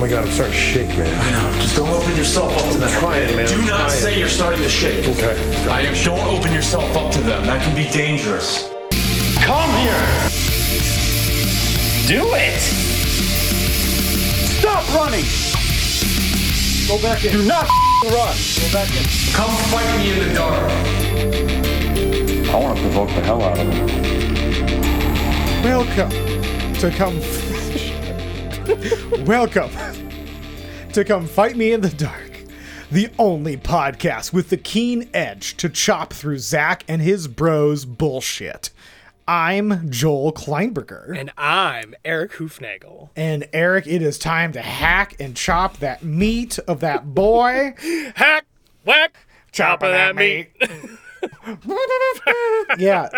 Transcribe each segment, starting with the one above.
Oh my god, I'm starting to shake, man. I know. Just don't open yourself up to them. I'm trying, man. Do I'm not trying. say you're starting to shake. Okay. I am. Don't open yourself up to them. That can be dangerous. Come here! Do it! Stop running! Go back in. Do not run. Go back in. Come fight me in the dark. I want to provoke the hell out of him. Welcome to come. Welcome to come fight me in the dark. The only podcast with the keen edge to chop through Zak and his bros bullshit. I'm Joel Kleinberger. And I'm Erik Hoofnagel. And Eric, it is time to hack and chop that meat of that boy. Hack, whack, chop of that meat. yeah.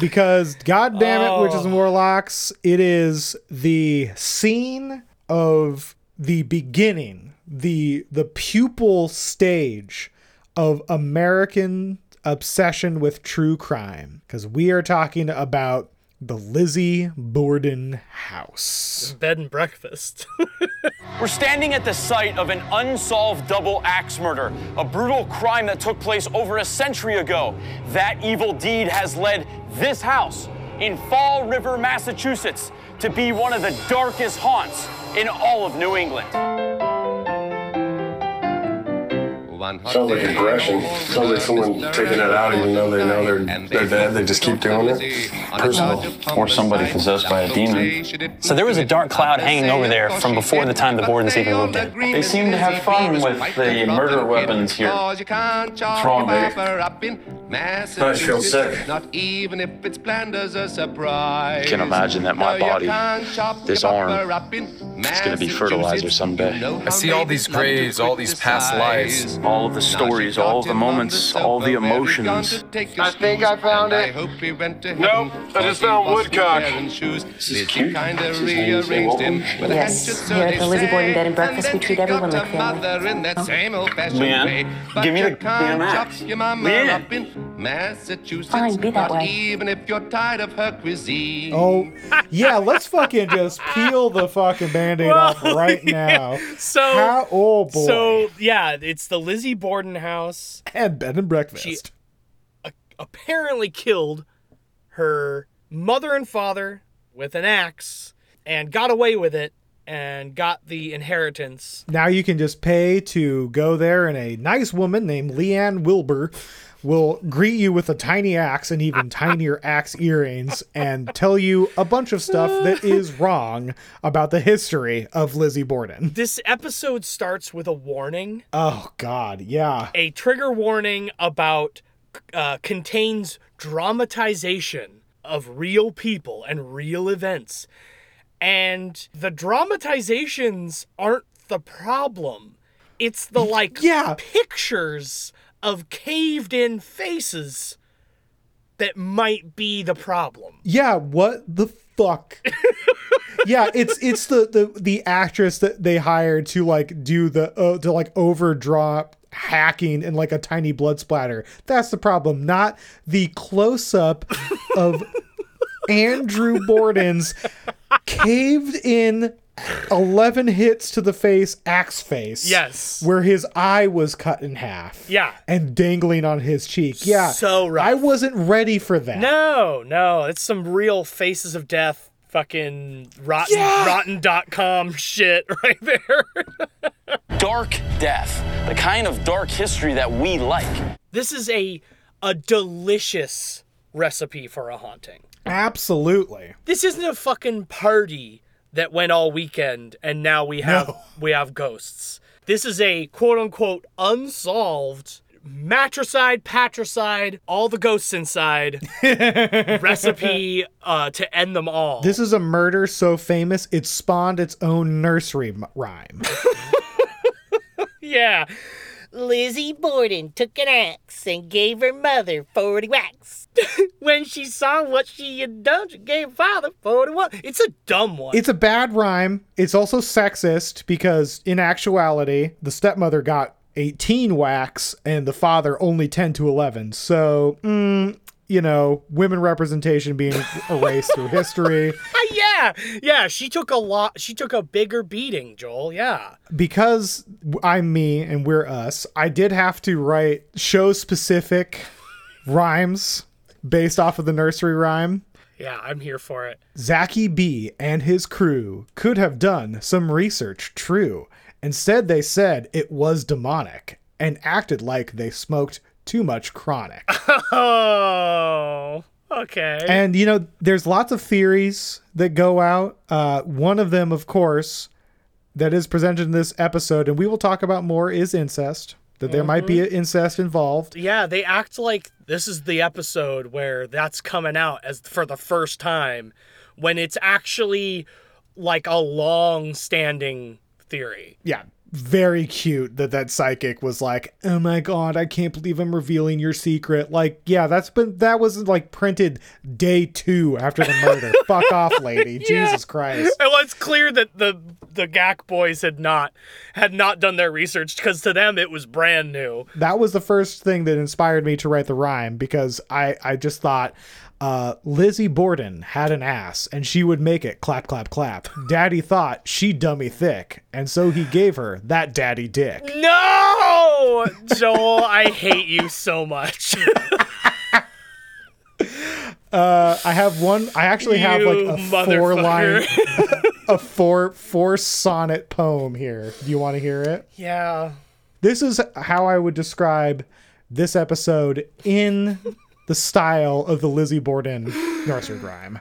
Because god damn it, witches and oh. warlocks, it is the scene of the beginning, the the pupil stage of American obsession with true crime. Because we are talking about the Lizzie Borden house. Bed and breakfast. We're standing at the site of an unsolved double axe murder, a brutal crime that took place over a century ago. That evil deed has led this house in Fall River, Massachusetts, to be one of the darkest haunts in all of New England. Sounds like aggression. Sounds like someone taking it out even though they know they're, they're dead. They just keep doing it. Personal. Or somebody possessed by a demon. So there was a dark cloud hanging over there from before the time the Bordens even moved in. They seem to have fun with the murder weapons here. What's wrong, babe? I feel sick. Not even if it's planned as a surprise. Can imagine that my body, this arm, pepper up in It's gonna be fertilizer someday. I see all these graves, all these past lives. All of the stories, all of the moments, all the emotions. I think I found it. I hope he went to Nope, I just found Woodcock. This is cute. kind of What's his name? Say rearranged him. welcome. with a Yes, hench, so here at the Lizzie Borden. Bed and Breakfast, And we treat she everyone got like family. a mother in that same old-fashioned Leanne, way. Give me you the can't damn chop axe. Leanne. up in Massachusetts. Fine, be that not way. even if you're tired of her cuisine. Oh, yeah, let's fucking just peel the fucking band aid off right now. so, How, oh boy. so yeah, it's the Lizzie Borden house. and bed and breakfast. She uh, apparently killed her mother and father with an axe and got away with it and got the inheritance. Now you can just pay to go there, and a nice woman named Leanne Wilbur will greet you with a tiny axe and even tinier axe earrings and tell you a bunch of stuff that is wrong about the history of Lizzie Borden. This episode starts with a warning, Oh, God. Yeah. a trigger warning about uh, contains dramatization of real people and real events. And the dramatizations aren't the problem. It's the like Yeah. pictures of caved in faces that might be the problem. Yeah, what the fuck? yeah, it's it's the, the the actress that they hired to like do the uh, to like overdraw hacking and like a tiny blood splatter. That's the problem, not the close up of Andrew Borden's caved in 11 hits to the face axe face. Yes. Where his eye was cut in half. Yeah. And dangling on his cheek. Yeah. So rough. I wasn't ready for that. No, no, it's some real faces of death fucking rotten Yeah. rotten.com shit right there. Dark death, the kind of dark history that we like. this is a a delicious recipe for a haunting. Absolutely. This isn't a fucking party that went all weekend and now we have No. we have ghosts. This is a quote unquote unsolved matricide, patricide, all the ghosts inside recipe uh, to end them all. This is a murder so famous it spawned its own nursery rhyme. yeah. Lizzie Borden took an axe and gave her mother 40 whacks. when she saw what she had done, she gave father 41. It's a dumb one. It's a bad rhyme. It's also sexist because in actuality, the stepmother got 18 whacks and the father only 10 to 11. So, mm, you know, women representation being erased through history. yeah, yeah. She took a lot. She took a bigger beating, Joel. Yeah. Because I'm me and we're us, I did have to write show specific rhymes based off of the nursery rhyme. Yeah, I'm here for it. Zachy B and his crew could have done some research, true. Instead, they said it was demonic and acted like they smoked too much chronic. Oh, okay. And you know, there's lots of theories that go out. Uh, one of them, of course, that is presented in this episode, and we will talk about more, is incest. That there might be incest involved. yeah, they act like this is the episode where that's coming out as for the first time, when it's actually like a long-standing theory. Yeah, very cute that that psychic was like, "Oh my god, I can't believe I'm revealing your secret." Like, yeah, that's been that was like printed day two after the murder. Fuck off, lady. Jesus Christ. Well, it's clear that the the GAC boys had not had not done their research because to them it was brand new. that was the first thing that inspired me to write the rhyme because I I just thought uh, Lizzie Borden had an ass and she would make it clap clap clap. Daddy thought she dummy thick and so he gave her that daddy dick. No, Joel, I hate you so much. Uh, I have one. I actually have like a four line, a four four sonnet poem here. Do you want to hear it? yeah. This is how I would describe this episode in the style of the Lizzie Borden nursery rhyme.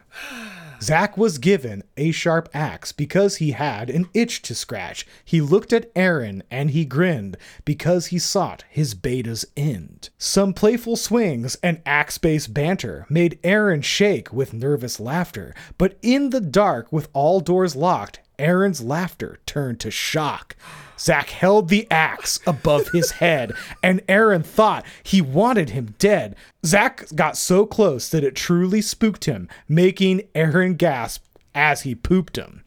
Zak was given a sharp axe because he had an itch to scratch. He looked at Aaron and he grinned because he sought his beta's end. Some playful swings and axe based banter made Aaron shake with nervous laughter, but in the dark, with all doors locked, Aaron's laughter turned to shock. Zak held the axe above his head, and Aaron thought he wanted him dead. Zak got so close that it truly spooked him, making Aaron gasp as he pooped him.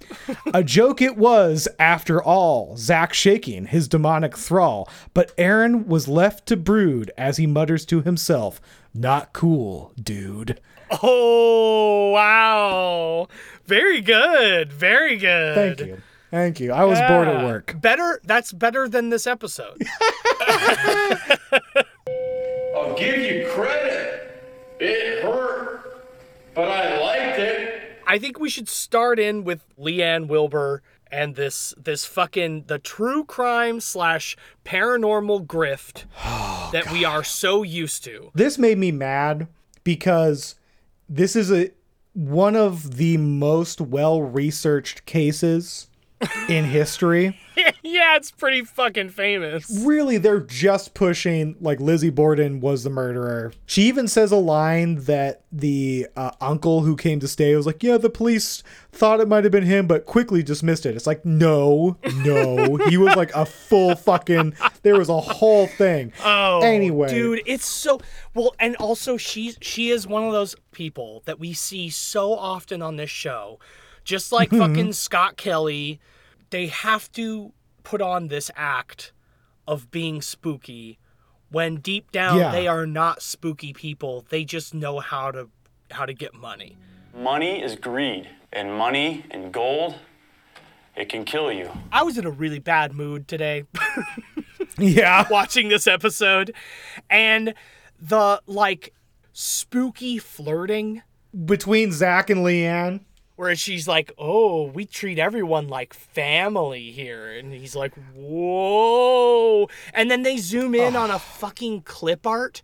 A joke it was, after all, Zak shaking his demonic thrall, but Aaron was left to brood as he mutters to himself, Not cool, dude. Oh wow. Very good. Very good. Thank you. Thank you. I was bored at work. Better. That's better than this episode. I'll give you credit. It hurt, but I liked it. I think we should start in with Leanne Wilbur and this this fucking the true crime slash paranormal grift Oh, that we are so used to. this made me mad because this is a one of the most well researched cases in history. yeah, it's pretty fucking famous. Really, they're just pushing like Lizzie Borden was the murderer. She even says a line that the uh, uncle who came to stay was like, "Yeah, the police thought it might have been him, but quickly dismissed it." It's like, no, no, he was like a full fucking. There was a whole thing. Oh, anyway, dude, it's so well, and also she's she is one of those people that we see so often on this show, just like Mm-hmm. fucking Scott Kelly. They have to put on this act of being spooky when deep down Yeah. they are not spooky people. They just know how to how to get money. Money is greed, and money and gold, it can kill you. I was in a really bad mood today. yeah, watching this episode and the like spooky flirting between Zak and Leanne. Where she's like, "Oh, we treat everyone like family here," and he's like, "Whoa!" And then they zoom in on a fucking clip art,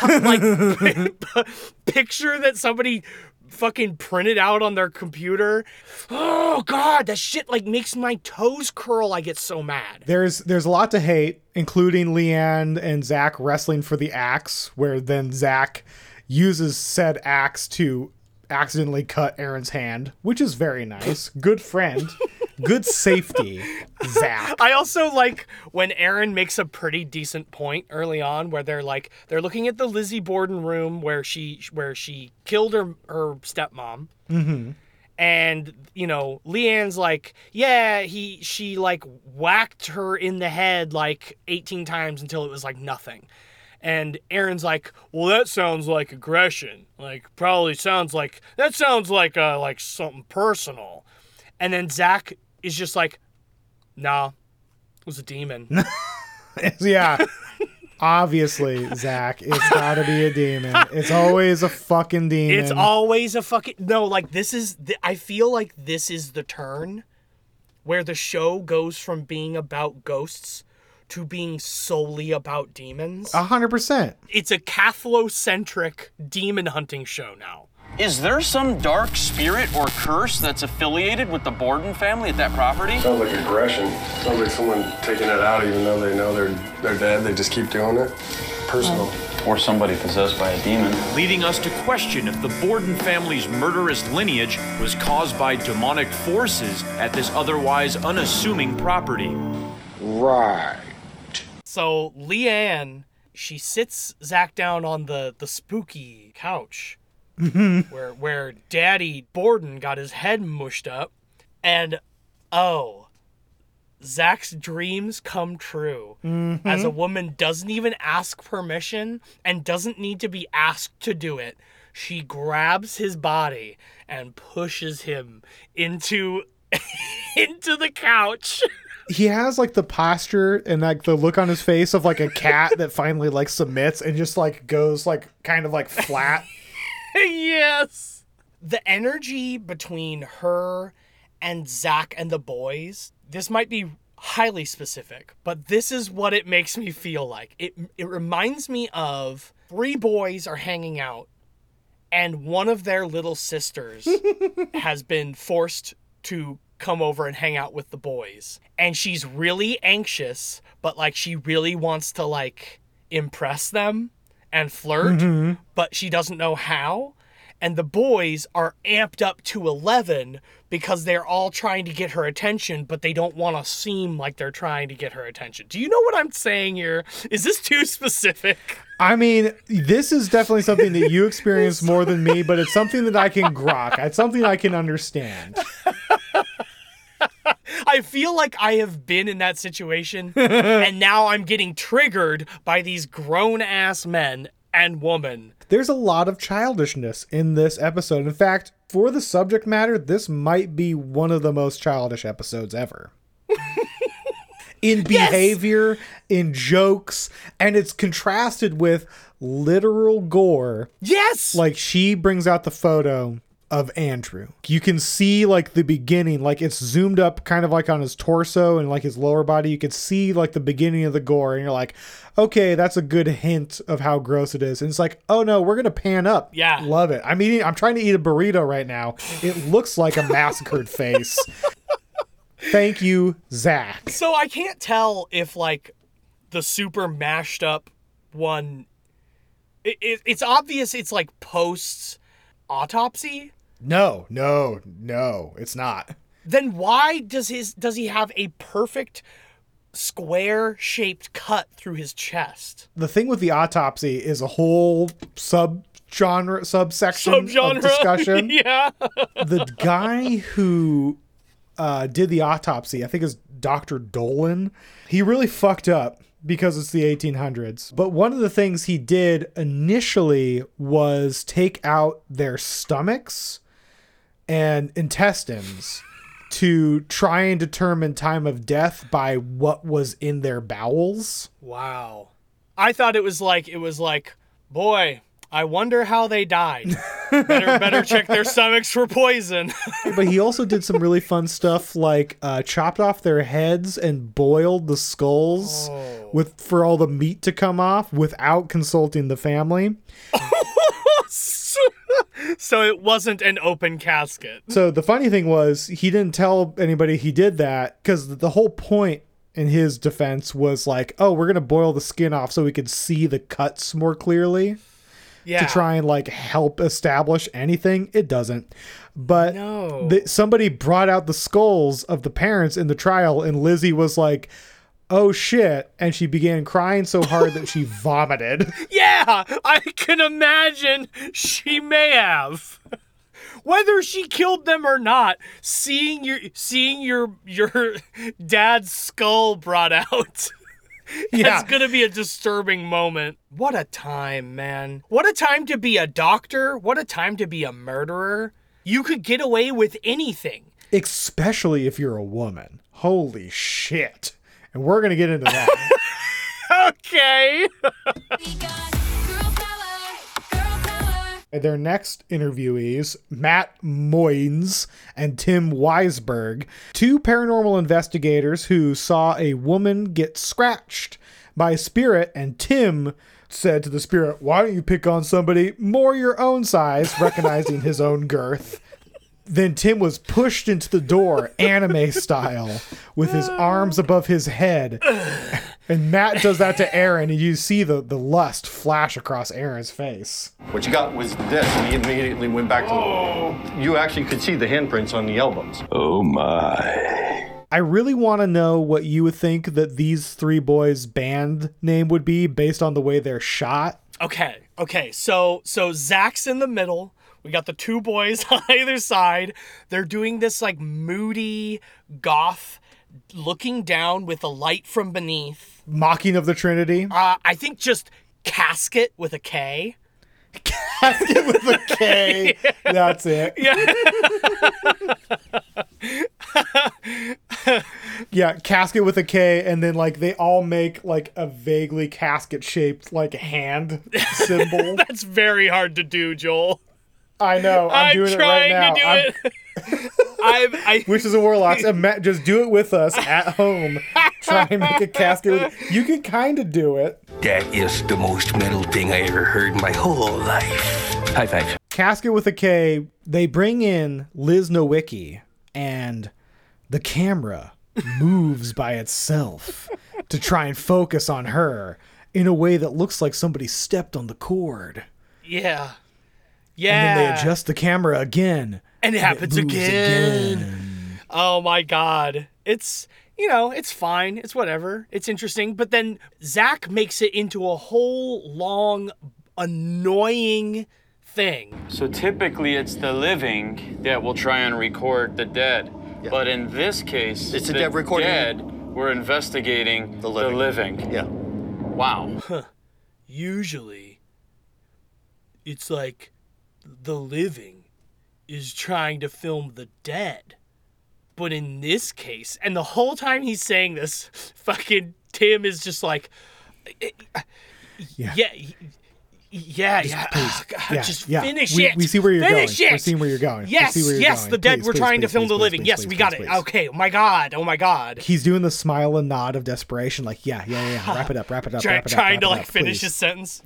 like picture that somebody fucking printed out on their computer. Oh god, that shit like makes my toes curl. I get so mad. There's there's a lot to hate, including Leanne and Zak wrestling for the axe, where then Zak uses said axe to accidentally cut Aaron's hand, which is very nice. Good friend. Good safety, Zak. I also like when Aaron makes a pretty decent point early on where they're like they're looking at the Lizzie Borden room where she where she killed her her stepmom. Mm-hmm. And you know, Leanne's like, yeah, he she like whacked her in the head like 18 times until it was like nothing. And Aaron's like, "Well, that sounds like aggression. Like, probably sounds like that sounds like uh, like something personal." And then Zak is just like, "Nah, it was a demon." yeah. Obviously, Zak, it's gotta be a demon. It's always a fucking demon. It's always a fucking no. Like this is. The, I feel like this is the turn where the show goes from being about ghosts to being solely about demons. a hundred percent. It's a Catholic-centric demon hunting show now. Is there some dark spirit or curse that's affiliated with the Borden family at that property? Sounds like aggression. Sounds like someone taking it out even though they know they're they're dead. They just keep doing it. Personal. Or somebody possessed by a demon. leading us to question if the Borden family's murderous lineage was caused by demonic forces at this otherwise unassuming property. Right. So Leanne, she sits Zak down on the the spooky couch where where Daddy Borden got his head mushed up, and oh, Zak's dreams come true. As a mm-hmm. woman doesn't even ask permission and doesn't need to be asked to do it. She grabs his body and pushes him into into the couch. He has like the posture and like the look on his face of like a cat that finally like submits and just like goes like kind of like flat. yes. The energy between her and Zak and the boys, this might be highly specific, but this is what it makes me feel like. It it reminds me of three boys are hanging out and one of their little sisters has been forced to come over and hang out with the boys. And she's really anxious, but like she really wants to like impress them and flirt, mm-hmm. but she doesn't know how. And the boys are amped up to 11 because they're all trying to get her attention, but they don't want to seem like they're trying to get her attention. Do you know what I'm saying here? Is this too specific? I mean, this is definitely something that you experience more than me, but it's something that I can grok. It's something I can understand. I feel like I have been in that situation, and now I'm getting triggered by these grown ass men and woman. There's a lot of childishness in this episode. In fact, for the subject matter, this might be one of the most childish episodes ever. in behavior, in jokes, and it's contrasted with literal gore. Yes! Like she brings out the photo of Andrew. You can see like the beginning, like it's zoomed up kind of like on his torso and like his lower body. You can see like the beginning of the gore, and you're like, okay, that's a good hint of how gross it is. And it's like, oh no, we're gonna pan up. Yeah. Love it. I'm eating I'm trying to eat a burrito right now. It looks like a massacred face. Thank you, Zak. So I can't tell if like the super mashed up one. It, it, it's obvious it's like post autopsy. No, no, no, it's not. Then why does his does he have a perfect square shaped cut through his chest? the thing with the autopsy is a whole sub genre subsection Subgenre. of discussion. yeah. the guy who uh, did the autopsy, I think is Dr. Dolan. He really fucked up because it's the 1800s. But one of the things he did initially was take out their stomachs and intestines to try and determine time of death by what was in their bowels. Wow. I thought it was like it was like, boy, I wonder how they died. better better check their stomachs for poison. but he also did some really fun stuff like uh, chopped off their heads and boiled the skulls with for all the meat to come off without consulting the family. so it wasn't an open casket. So the funny thing was he didn't tell anybody he did that because the whole point in his defense was like, oh, we're gonna boil the skin off so we could see the cuts more clearly Yeah. to try and like help establish anything. It doesn't. But No. th- somebody brought out the skulls of the parents in the trial, and Lizzie was like, "Oh shit!" and she began crying so hard that she vomited. Yeah, I can imagine she may have. Whether she killed them or not, seeing your seeing your your dad's skull brought out Yeah. It's gonna be a disturbing moment. What a time, man. What a time to be a doctor. What a time to be a murderer. You could get away with anything. Especially if you're a woman. Holy shit. And we're going to get into that. Okay. Their next interviewees, Matt Moniz and Tim Weisberg, two paranormal investigators who saw a woman get scratched by a spirit, and Tim said to the spirit, Why don't you pick on somebody more your own size, recognizing his own girth? Then Tim was pushed into the door, anime style, with his arms above his head. And Matt does that to Aaron, and you see the, the lust flash across Aaron's face. What you got was this, and he immediately went back to. Oh. You actually could see the handprints on the elbows. Oh my. I really want to know what you would think that these three boys' band name would be based on the way they're shot. Okay. Okay. So so Zak's in the middle. We got the two boys on either side. They're doing this like moody goth looking down with a light from beneath. Mocking of the Trinity. Uh, I think just casket with a K. Casket with a K. That's it. Yeah. Yeah, casket with a K, and then like they all make like a vaguely casket shaped like hand symbol. That's very hard to do, Joel. I know. I'm, I'm, doing trying it right now. to do I'm- it. I've, I, Witches and Warlocks, and Matt, just do it with us at home. Try and make a casket. With, you can kind of do it. That is the most metal thing I ever heard in my whole life. High five. Casket with a K. They bring in Liz Nowicki, and the camera moves by itself to try and focus on her in a way that looks like somebody stepped on the cord. yeah. Yeah. And then they adjust the camera again. and it happens moves again. Oh my god. It's you know, it's fine. It's whatever. It's interesting. But then Zak makes it into a whole long, annoying thing. So typically it's the living that will try and record the dead. But in this case, It's a the dead recording. dead, we're investigating the living. living. Yeah. Wow. Usually, it's like the living is trying to film the dead. But in this case, and the whole time he's saying this, fucking Tim is just like, Yeah. yeah, yeah, yeah, please. God, Yeah, just yeah. finish We- it. we see where you're finish going. It. We're seeing where you're going. Yes, see where you're yes, going. the dead. Please, we're please, trying to film the living. yes, we got it. Okay. Oh my god. Oh my god. He's doing the smile and nod of desperation, like, yeah, yeah, yeah. Wrap it up, wrap it up, Try- wrap it up. trying wrap to like up, finish his sentence.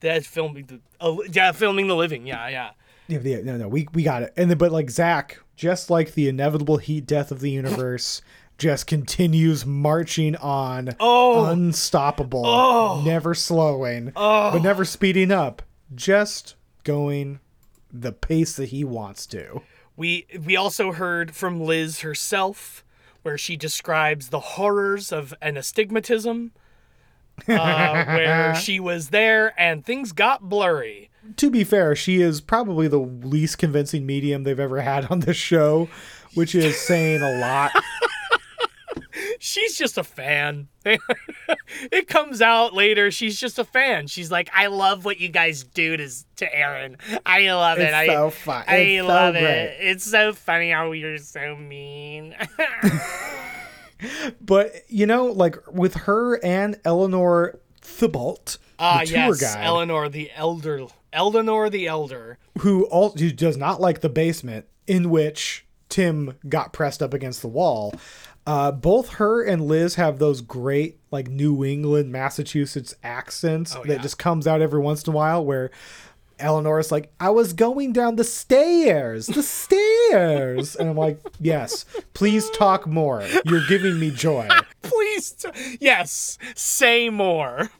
That's filming the. Uh, yeah, filming the living. Yeah, yeah. Yeah, yeah, no, no, we we got it. And then, but like Zak, just like the inevitable heat death of the universe, just continues marching on, Oh. unstoppable, Oh. never slowing, Oh. but never speeding up, just going the pace that he wants to. We we also heard from Liz herself, where she describes the horrors of an astigmatism, uh, where she was there and things got blurry. To be fair, she is probably the least convincing medium they've ever had on this show, which is saying a lot. She's just a fan. it comes out later. She's just a fan. She's like, I love what you guys do to to Aaron. I love it. It's I, so fun. I It's love great." it. It's so funny how you're so mean. But you know, like with her and Eleanor Thibault, Ah, the tour yes, guide, Eleanor the Elder. Eleanor the Elder. who all who does not like the basement in which Tim got pressed up against the wall. Uh, both her and Liz have those great like New England, Massachusetts accents Oh, that just comes out every once in a while. Where Eleanor's like, "I was going down the stairs, the stairs," and I'm like, "Yes, please talk more. You're giving me joy." Please, t- yes, say more.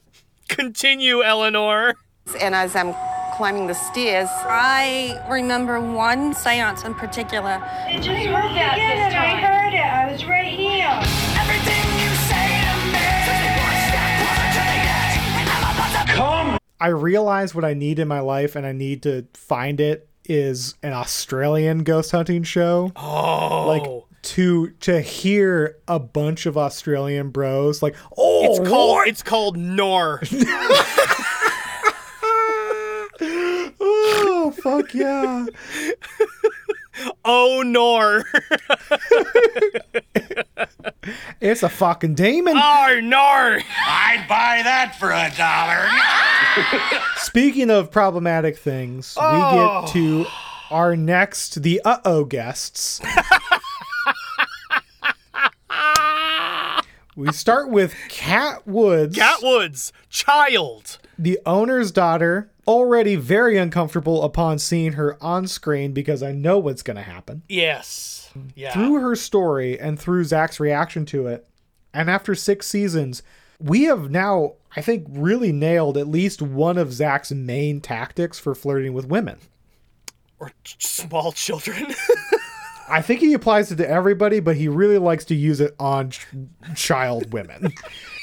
Continue, Eleanor. And as I'm climbing the stairs, I remember one seance in particular. I just heard that this time. I heard it. I was right here. Everything you say to me. Come I realize what I need in my life, and I need to find it is an Australian ghost hunting show. Oh, Like to to hear a bunch of Australian bros like, oh, It's called what?" it's called Nor. oh fuck yeah. oh Nor. It's a fucking demon. oh Nor. I'd buy that for a dollar. Speaking of problematic things, we Oh. get to our next the uh oh guests. we start with Cat Woods. Cat Woods, child. the owner's daughter, already very uncomfortable upon seeing her on screen because I know what's going to happen. Yes. Yeah. Through her story and through Zak's reaction to it, and after six seasons, we have now, I think, really nailed at least one of Zak's main tactics for flirting with women. or small children. I think he applies it to everybody, but he really likes to use it on ch- child women.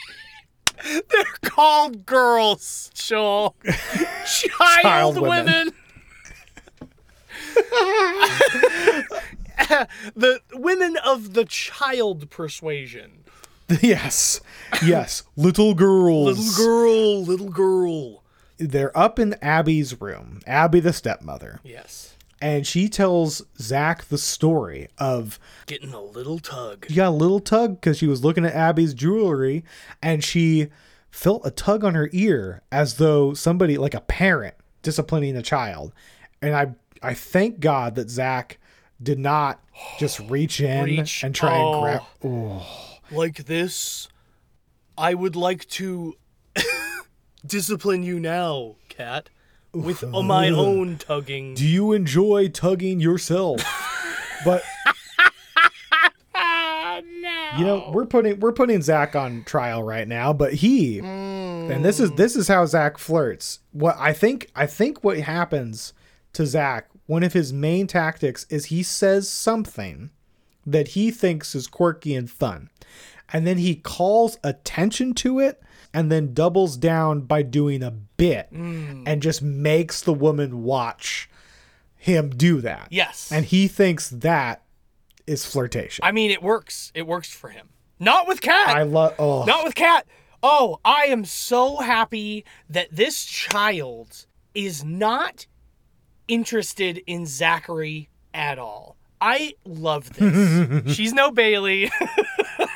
They're called girls, Joel. Child, Child women. women. the women of the child persuasion. yes. Yes. Little girls. Little girl, little girl. They're up in Abby's room, Abby the stepmother. Yes. And she tells Zak the story of Getting a little tug. she got a little tug because she was looking at Abby's jewelry and she felt a tug on her ear as though somebody, like a parent, disciplining a child. And I I thank God that Zak did not just reach in Reach. and try Oh. and grab. Oh. Like this, I would like to discipline you now, cat, with my own tugging. Do you enjoy tugging yourself? but you know, we're putting we're putting Zak on trial right now, but he and this is this is how Zak flirts. What I think I think what happens to Zak, one of his main tactics is he says something that he thinks is quirky and fun. And then he calls attention to it and then doubles down by doing a bit mm. and just makes the woman watch him do that. Yes. And he thinks that is flirtation. I mean, it works. It works for him. Not with cat. I love oh Not with cat. Oh, I am so happy that this child is not interested in Zachary at all. I love this. She's no Bailey.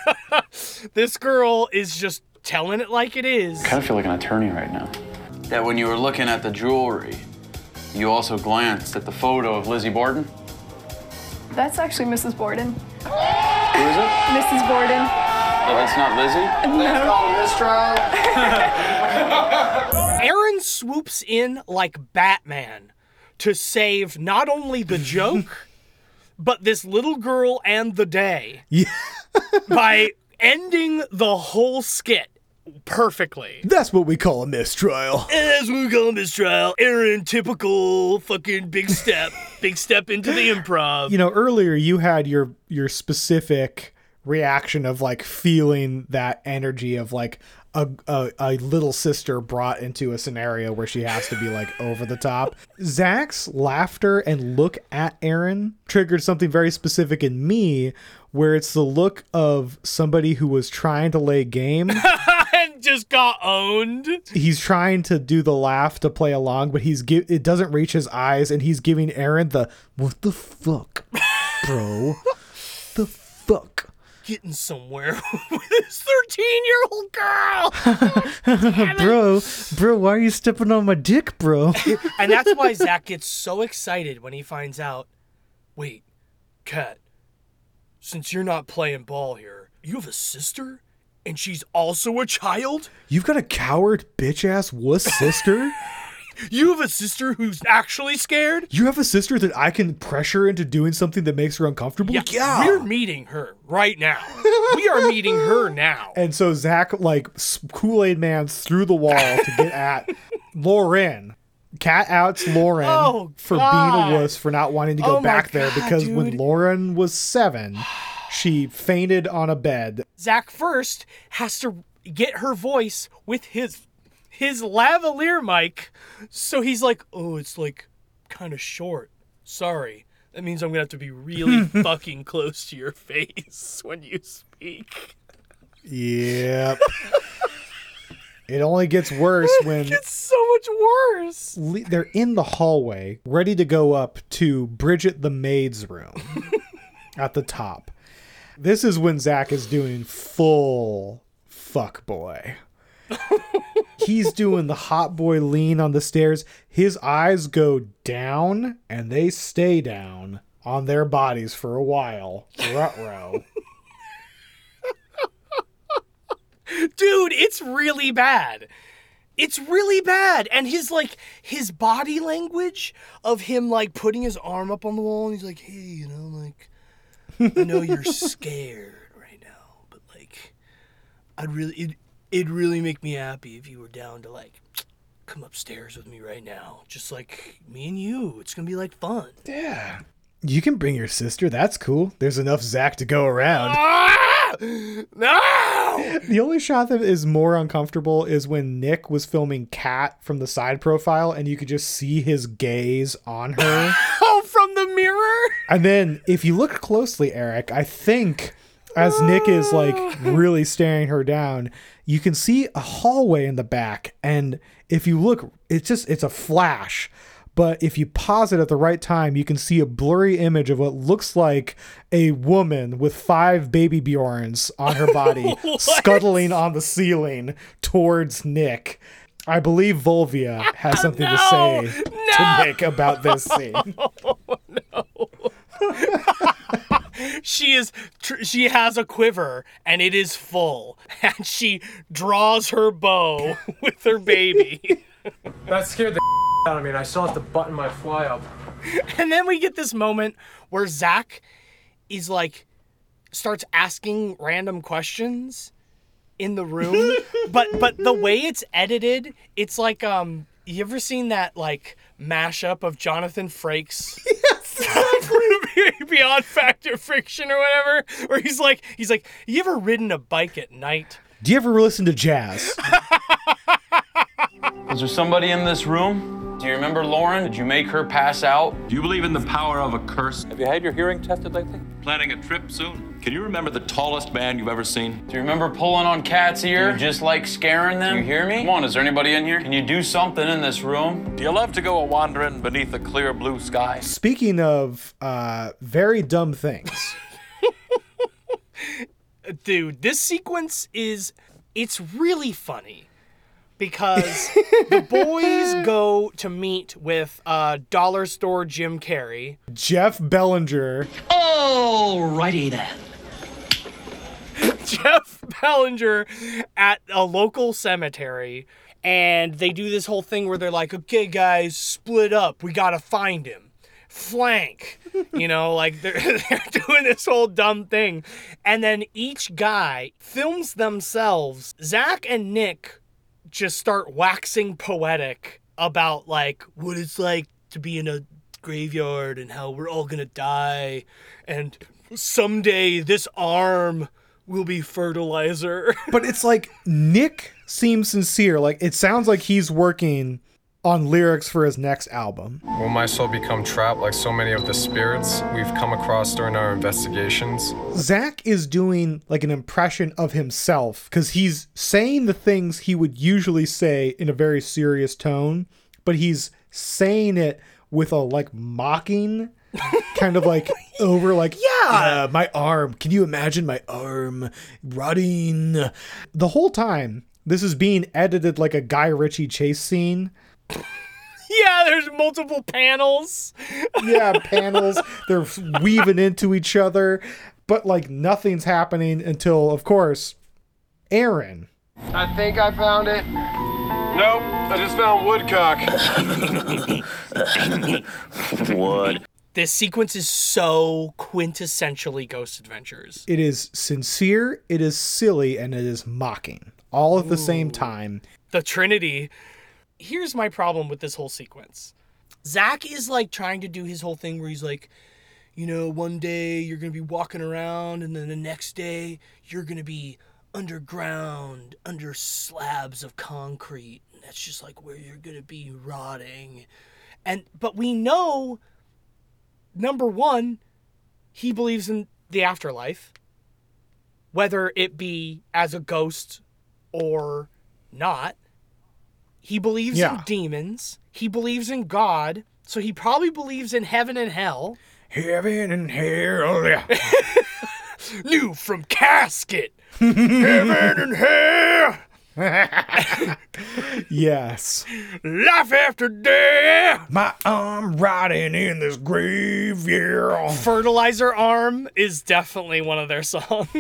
this girl is just telling it like it is. I kind of feel like an attorney right now. That when you were looking at the jewelry, you also glanced at the photo of Lizzie Borden? That's actually Mrs. Borden. Who is it? Mrs. Borden. Oh, that's not Lizzie? No. Aaron swoops in like Batman to save not only the joke, but this little girl and the day. Yeah. by ending the whole skit perfectly. That's what we call a mistrial. As we call a mistrial, Aaron, typical fucking big step, big step into the improv. You know, earlier you had your your specific reaction of like feeling that energy of like a, a, a little sister brought into a scenario where she has to be like over the top. Zak's laughter and look at Aaron triggered something very specific in me where it's the look of somebody who was trying to lay game. just got owned. he's trying to do the laugh to play along, but he's give it doesn't reach his eyes, and he's giving Aaron the what the fuck, bro, the fuck, Getting somewhere with this 13 year old girl. bro, bro, why are you stepping on my dick, bro? and that's why Zak gets so excited when he finds out wait, Kat, since you're not playing ball here, you have a sister? And she's also a child? You've got a coward bitch ass wuss sister. You have a sister who's actually scared? You have a sister that I can pressure into doing something that makes her uncomfortable. Yeah, We're meeting her right now. we are meeting her now. And so Zak like Kool Aid Man through the wall to get at Lauren. Cat outs Lauren Oh, for being a wuss for not wanting to go Oh back there God, because when. Lauren was seven, she fainted on a bed. Zak first has to get her voice with his his lavalier mic. So he's like, "Oh, it's like kind of short. Sorry. That means I'm gonna have to be really fucking close to your face when you speak. Yep. it only gets worse when It's so much worse. le- they're in the hallway, ready to go up to Bridget the maid's room at the top. This is when Zak is doing full fuck boy. He's doing the hot boy lean on the stairs. His eyes go down and they stay down on their bodies for a while. Ruh-roh. Dude, it's really bad. It's really bad. And his like his body language of him like putting his arm up on the wall and he's like, "Hey, you know, like I know you're scared right now, but like I'd really it it'd really make me happy if you were down to like come upstairs with me right now. Just like me and you. It's going to be like fun." Yeah. You can bring your sister. That's cool. There's enough Zak to go around. Ah! No! The only shot that is more uncomfortable is when Nick was filming Kat from the side profile and you could just see his gaze on her. Oh, from the mirror? And then if you look closely, Erik, I think as Nick is like ah. really staring her down, you can see a hallway in the back. And if you look, it's just, it's a flash. But if you pause it at the right time, you can see a blurry image of what looks like a woman with five baby Bjorns on her body scuttling on the ceiling towards Nick. I believe Volvia has uh, something to say to Nick about this scene. she is tr- she has a quiver and it is full and she draws her bow with her baby That scared the out of me, and I still have to button my fly up. and then we get this moment where zak is like starts asking random questions in the room but but the way it's edited it's like um you ever seen that like mashup of jonathan frakes. Beyond Fact or Fiction or whatever where he's like he's like you ever ridden a bike at night? Do you ever listen to jazz? Is there somebody in this room? Do you remember Lauren? Did you make her pass out? Do you believe in the power of a curse? Have you had your hearing tested lately? Planning a trip soon? Can you remember the tallest man you've ever seen? Do you remember pulling on Cat's ear? just like scaring them? You hear me? Come on, is there anybody in here? Can you do something in this room? Do you love to go a wandering beneath a clear blue sky? Speaking of uh, very dumb things, dude this sequence is it's really funny because the boys go to meet with uh, dollar store jim carrey Jeff Belanger. Alrighty then. Jeff Belanger at a local cemetery, and they do this whole thing where they're like, okay, guys, split up. We gotta find him. Flank. You know, like they're, they're doing this whole dumb thing. And then each guy films themselves. Zak and Nick just start waxing poetic about like what it's like to be in a graveyard and how we're all gonna die and someday this arm will be fertilizer but it's like Nick seems sincere. Like it sounds like he's working on lyrics for his next album. Will my soul become trapped like so many of the spirits we've come across during our investigations? Zak is doing like an impression of himself because he's saying the things he would usually say in a very serious tone, but he's saying it with a like mocking kind of like over like yeah my arm can you imagine my arm rotting the whole time this is being edited like a guy ritchie chase scene yeah there's multiple panels yeah panels they're weaving into each other but like nothing's happening until of course aaron I think I found it. Nope, I just found woodcock. Wood. this sequence is so quintessentially ghost adventures it is sincere it is silly and it is mocking all at the same time the Trinity. Here's my problem with this whole sequence. Zak is like trying to do his whole thing where he's like, you know, one day you're gonna be walking around, and then the next day you're gonna be underground, under slabs of concrete. And that's just like where you're gonna be rotting. And but we know number one, he believes in the afterlife, whether it be as a ghost or not. He believes in demons. He believes in God. So he probably believes in heaven and hell. Heaven and hell. Yeah. New from casket. heaven and hell. yes. Life after death. My arm rotting in this grave, yeah. Fertilizer Arm is definitely one of their songs.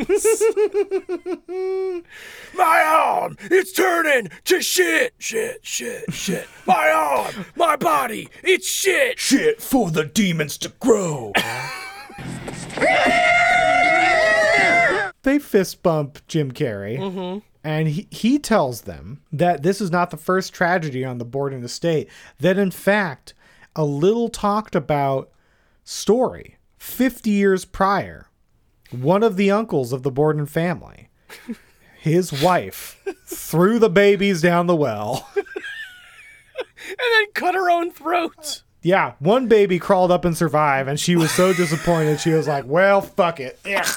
my arm, it's turning to shit, shit, shit, shit. My arm, my body, it's shit. Shit for the demons to grow. they fist bump Jim Carrey. Mhm. And he, he tells them that this is not the first tragedy on the Borden estate. That in fact, a little talked about story 50 years prior, one of the uncles of the Borden family, his wife, threw the babies down the well. And then cut her own throat. Yeah, one baby crawled up and survived, and she was so disappointed. She was like, "Well, fuck it." Yeah,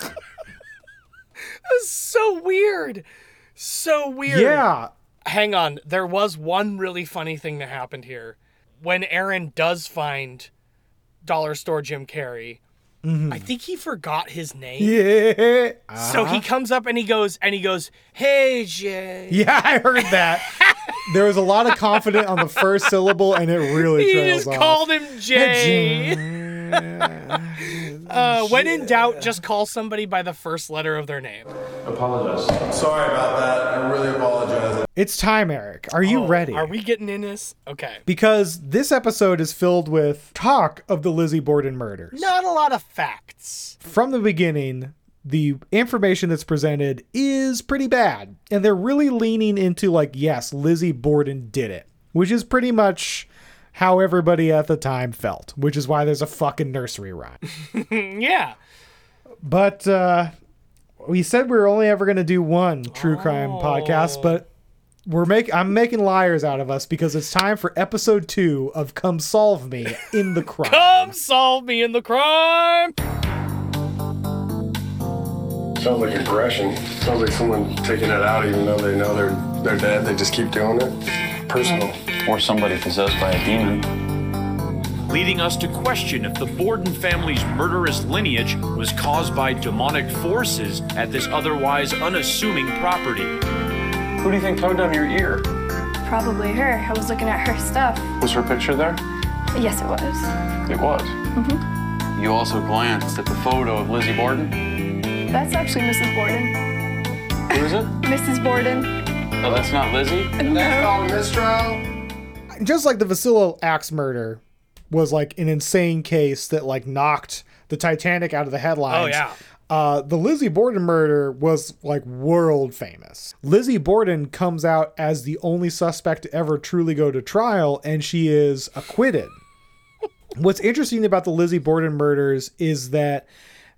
That's so weird. So weird. Yeah. Hang on. There was one really funny thing that happened here. When Aaron does find Dollar Store Jim Carrey, I think he forgot his name. yeah. So he Uh-huh. comes up and he goes and he goes, "Hey Jay." Yeah, I heard that. there was a lot of confidence on the first syllable, and it really He trails just off. called him Jay. uh, when in doubt, just call somebody by the first letter of their name. Apologize. Sorry about that. I really apologize. It's time, Erik. Are you Oh, ready? Are we getting in this? Okay. Because this episode is filled with talk of the Lizzie Borden murders. Not a lot of facts. From the beginning, the information that's presented is pretty bad. And they're really leaning into, like, yes, Lizzie Borden did it, which is pretty much how everybody at the time felt, which is why there's a fucking nursery rhyme. yeah. But uh, we said we were only ever going to do one true crime podcast, but we're make I'm making liars out of us because it's time for episode two of Come Solve Me in the Crime. Come solve me in the crime. Sounds like aggression. Sounds like someone taking it out even though they know they're they're dead. They just keep doing it. Personal. Or somebody possessed by a demon. leading us to question if the Borden family's murderous lineage was caused by demonic forces at this otherwise unassuming property. Who do you think tugged on your ear? Probably her. I was looking at her stuff. Was her picture there? Yes, it was. It was. hmm You also glanced at the photo of Lizzie Borden? That's actually Mrs. Borden. Who is it? Mrs. Borden. Oh, that's not Lizzie? No. mistrial. Just like the Villisca axe murder was like an insane case that like knocked the Titanic out of the headlines. Oh, yeah. Uh, the Lizzie Borden murder was like world famous. Lizzie Borden comes out as the only suspect to ever truly go to trial, and she is acquitted. What's interesting about the Lizzie Borden murders is that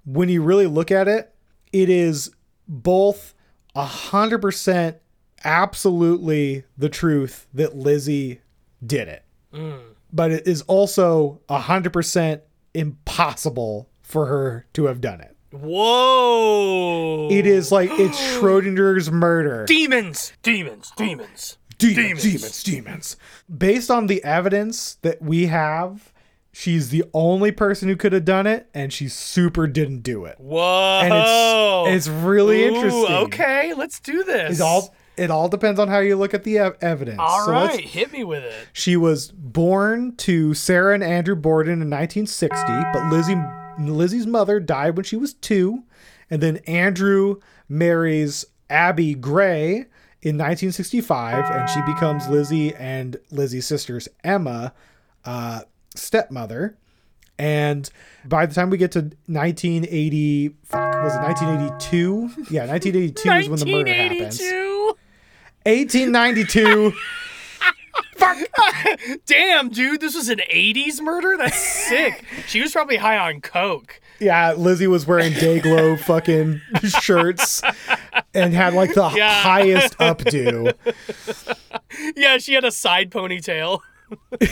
when you really look at it, it is both a hundred percent absolutely the truth that Lizzie did it. Mm. But it is also a hundred percent impossible for her to have done it. Whoa. It is like it's Schrodinger's murder. Demons. Demons. Demons. Demons, demons, demons. Based on the evidence that we have, she's the only person who could have done it, and she super didn't do it. Whoa. And it's it's really Ooh, interesting. Okay, let's do this. It all it all depends on how you look at the ev- evidence. All So right, hit me with it. She was born to Sarah and Andrew Borden in 1960, but Lizzie Lizzie's mother died when she was two, and then Andrew marries Abby Gray in 1965, and she becomes Lizzie and Lizzie's sister's Emma uh, stepmother. And by the time we get to 1980, fuck, was it 1982? Yeah, 1982 is when the murder happens. 1982. 1892. Damn, dude, this was an 80s murder? That's sick. she was probably high on coke. Yeah, Lizzie was wearing Dayglow fucking shirts and had like the Yeah. highest updo. Yeah, she had a side ponytail.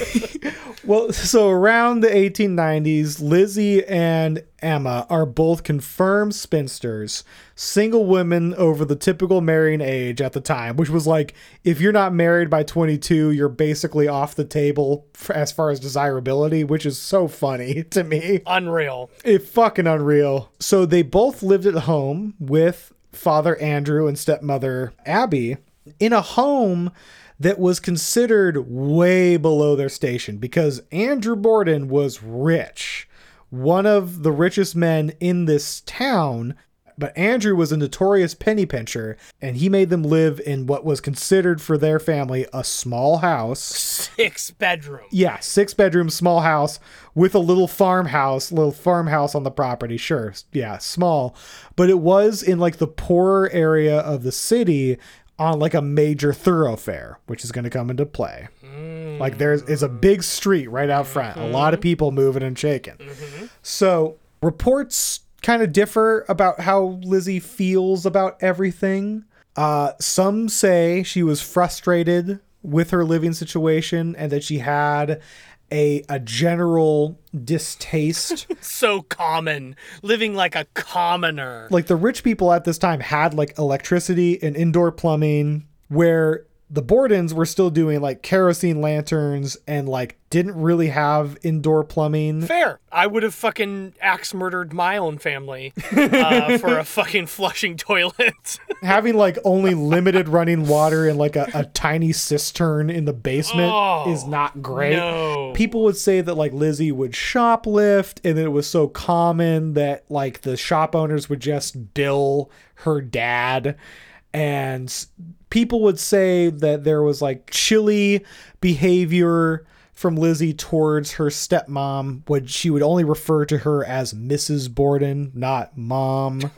Well, so around the 1890s, Lizzie and Emma are both confirmed spinsters, single women over the typical marrying age at the time, which was like if you're not married by 22, you're basically off the table f- as far as desirability, which is so funny to me. Unreal. It fucking unreal. So they both lived at home with Father Andrew and stepmother Abby in a home that was considered way below their station because Andrew Borden was rich, one of the richest men in this town. But Andrew was a notorious penny pincher, and he made them live in what was considered for their family a small house. Six bedroom. Yeah, six bedroom, small house with a little farmhouse, little farmhouse on the property. Sure, yeah, small, but it was in like the poorer area of the city on like a major thoroughfare, which is going to come into play. Like there's is a big street right out front, a lot of people moving and shaking. So reports kind of differ about how Lizzie feels about everything. Uh, some say she was frustrated with her living situation and that she had a a general distaste. So common. Living like a commoner. like the rich people at this time had like electricity and indoor plumbing where the Bordens were still doing like kerosene lanterns and like didn't really have indoor plumbing. Fair. I would have fucking axe murdered my own family uh, for a fucking flushing toilet. Having like only limited running water in like a, a tiny cistern in the basement Oh, is not great. no. People would say that like Lizzie would shoplift and it was so common that like the shop owners would just bill her dad. And people would say that there was like chilly behavior from Lizzie towards her stepmom, when she would only refer to her as Mrs. Borden, not mom.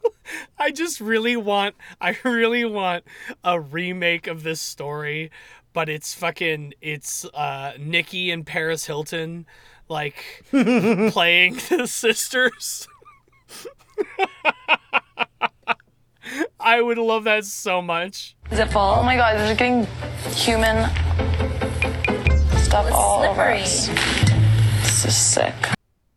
I just really want, I really want a remake of this story, but it's fucking, it's uh, Nicky and Paris Hilton, like playing the sisters. I would love that so much. Is it full? Oh my god, they're just getting human stuff all over us. This is sick.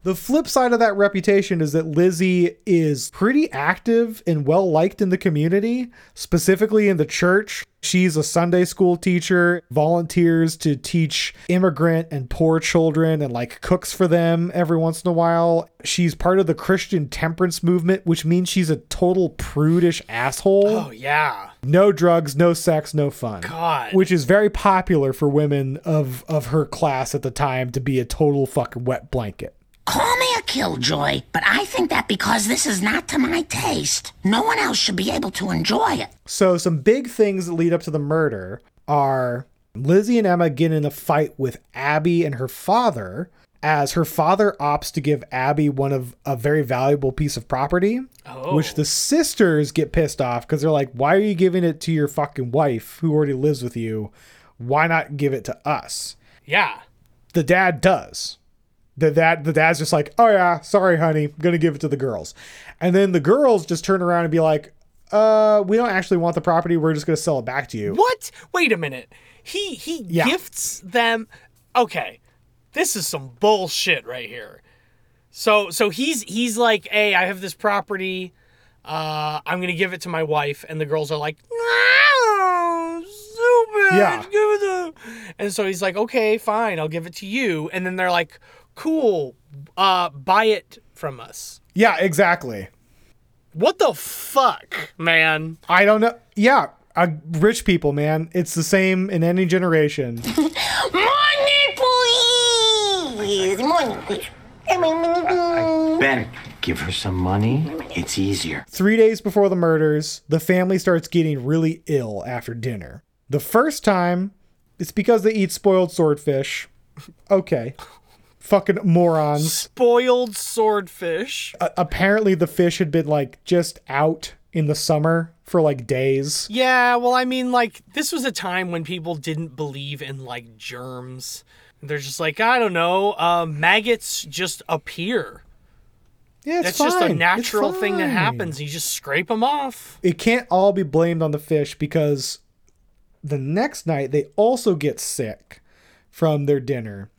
The flip side of that reputation is that Lizzie is pretty active and well liked in the community, specifically in the church. She's a Sunday school teacher, volunteers to teach immigrant and poor children, and like cooks for them every once in a while. She's part of the Christian temperance movement, which means she's a total prudish asshole. Oh, yeah. No drugs, no sex, no fun. God. Which is very popular for women of, of her class at the time to be a total fucking wet blanket. Call me a killjoy, but I think that because this is not to my taste, no one else should be able to enjoy it. So some big things that lead up to the murder are Lizzie and Emma get in a fight with Abby and her father as her father opts to give Abby one of a very valuable piece of property, Oh. which the sisters get pissed off because they're like, "Why are you giving it to your fucking wife who already lives with you? Why not give it to us?" Yeah. The dad does. The dad, the dad's just like, "Oh yeah, sorry, honey, I'm gonna give it to the girls," and then the girls just turn around and be like, "Uh, we don't actually want the property. We're just gonna sell it back to you." What? Wait a minute. He he Yeah. gifts them. Okay, this is some bullshit right here. So so he's he's like, hey, I have this property. Uh, I'm gonna give it to my wife, and the girls are like, no, stupid. Yeah. Give it to. And so he's like, okay, fine, I'll give it to you. And then they're like, cool, uh, buy it from us. Yeah, exactly. What the fuck, man? I don't know. Yeah, uh, rich people, man. It's the same in any generation. Money, please! Money, please. Ben, give her some money. It's easier. Three days before the murders, the family starts getting really ill after dinner. The first time, it's because they eat spoiled swordfish. Okay. Fucking morons. Spoiled swordfish. A- apparently, the fish had been like just out in the summer for like days. Yeah, well, I mean, like, this was a time when people didn't believe in, like, germs. They're just like, I don't know, uh, maggots just appear. Yeah, it's That's just a fine. Natural thing that happens. You just scrape them off. It can't all be blamed on the fish because the next night they also get sick from their dinner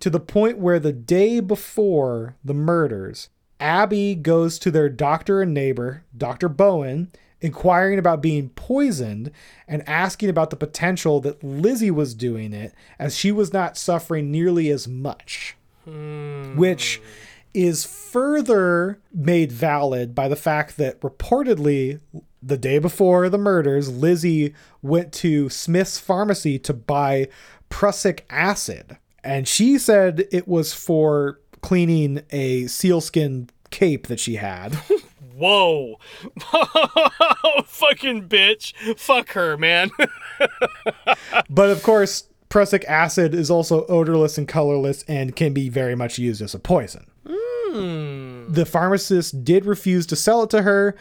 to the point where the day before the murders, Abby goes to their doctor and neighbor, Dr. Bowen, inquiring about being poisoned and asking about the potential that Lizzie was doing it as she was not suffering nearly as much. Hmm. Which is further made valid by the fact that reportedly the day before the murders, Lizzie went to Smith's pharmacy to buy prussic acid. And she said it was for cleaning a sealskin cape that she had. Whoa. Fucking bitch. Fuck her, man. but of course, prussic acid is also odorless and colorless and can be very much used as a poison. Hmm. The pharmacist did refuse to sell it to her.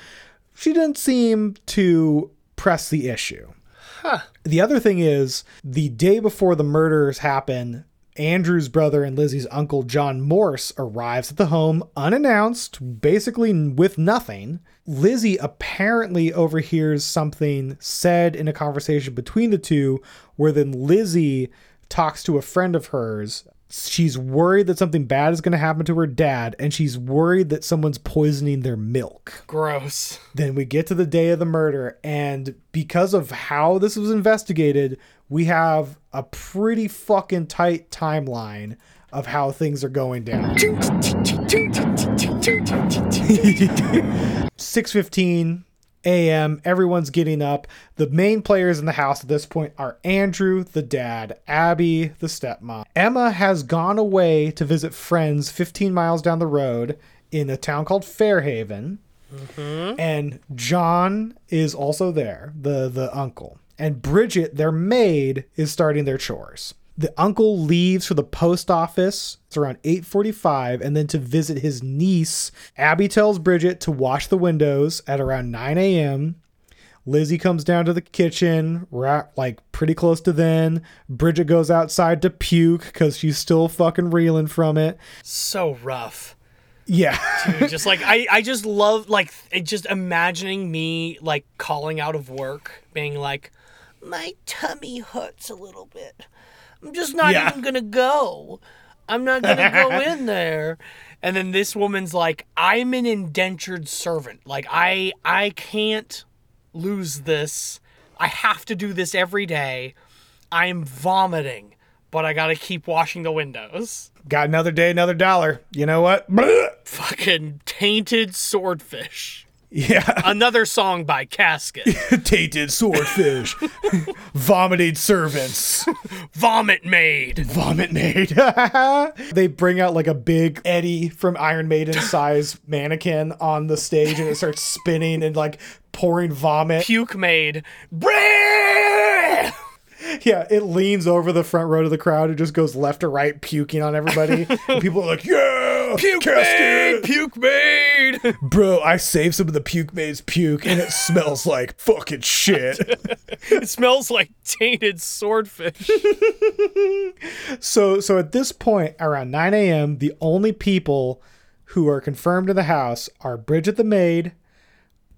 She didn't seem to press the issue. Huh. The other thing is, the day before the murders happen, Andrew's brother and Lizzie's uncle John Morse arrives at the home unannounced, basically with nothing. Lizzie apparently overhears something said in a conversation between the two, where then Lizzie talks to a friend of hers. She's worried that something bad is going to happen to her dad, and she's worried that someone's poisoning their milk. Gross. Then we get to the day of the murder, and because of how this was investigated, we have a pretty fucking tight timeline of how things are going down. 6:15 a.m. Everyone's getting up. The main players in the house at this point are Andrew, the dad, Abby, the stepmom. Emma has gone away to visit friends 15 miles down the road in a town called Fairhaven. Mm-hmm. And John is also there, the the uncle. And Bridget, their maid, is starting their chores. The uncle leaves for the post office. It's around 8:45 and then to visit his niece. Abby tells Bridget to wash the windows at around 9 a.m. Lizzie comes down to the kitchen, right, like pretty close to then. Bridget goes outside to puke because she's still fucking reeling from it. So rough. Yeah. Dude, just like I, I just love like it just imagining me like calling out of work, being like, my tummy hurts a little bit. I'm just not Yeah. even gonna go. I'm not gonna go in there. And then this woman's like, I'm an indentured servant. Like I I can't lose this. I have to do this every day. I'm vomiting, but I gotta keep washing the windows. Got another day, another dollar. You know what? Fucking tainted swordfish. Yeah. Another song by Kasket. Tainted swordfish. Vomited servants. Vomit maid. Vomit maid. they bring out like a big Eddie from Iron Maiden size mannequin on the stage and it starts spinning and like pouring vomit. Puke maid. Yeah, it leans over the front row to the crowd and just goes left to right, puking on everybody. and people are like, "Yeah, Puke casket! maid. Puke maid. bro." I saved some of the puke maid's puke, and it smells like fucking shit. it smells like tainted swordfish. so, so at this point, around 9 a.m., the only people who are confirmed in the house are Bridget the maid,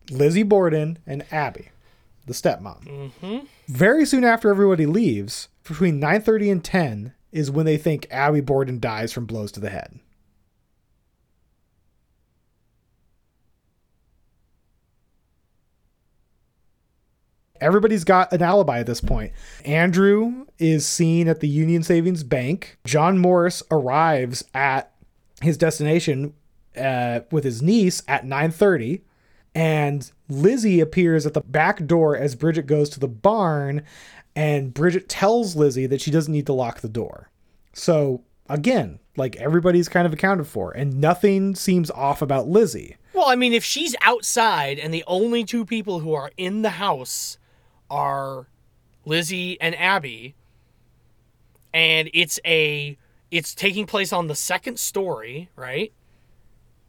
Lizzie Borden, and Abby, the stepmom. Mm-hmm. Very soon after everybody leaves, between 9:30 and 10 is when they think Abby Borden dies from blows to the head. Everybody's got an alibi at this point. Andrew is seen at the Union Savings Bank. John Morse arrives at his destination uh, with his niece at 9:30 and Lizzie appears at the back door as Bridget goes to the barn and Bridget tells Lizzie that she doesn't need to lock the door. So, again, like everybody's kind of accounted for and nothing seems off about Lizzie. Well, I mean, if she's outside and the only two people who are in the house are Lizzie and Abby, and it's a it's taking place on the second story, right?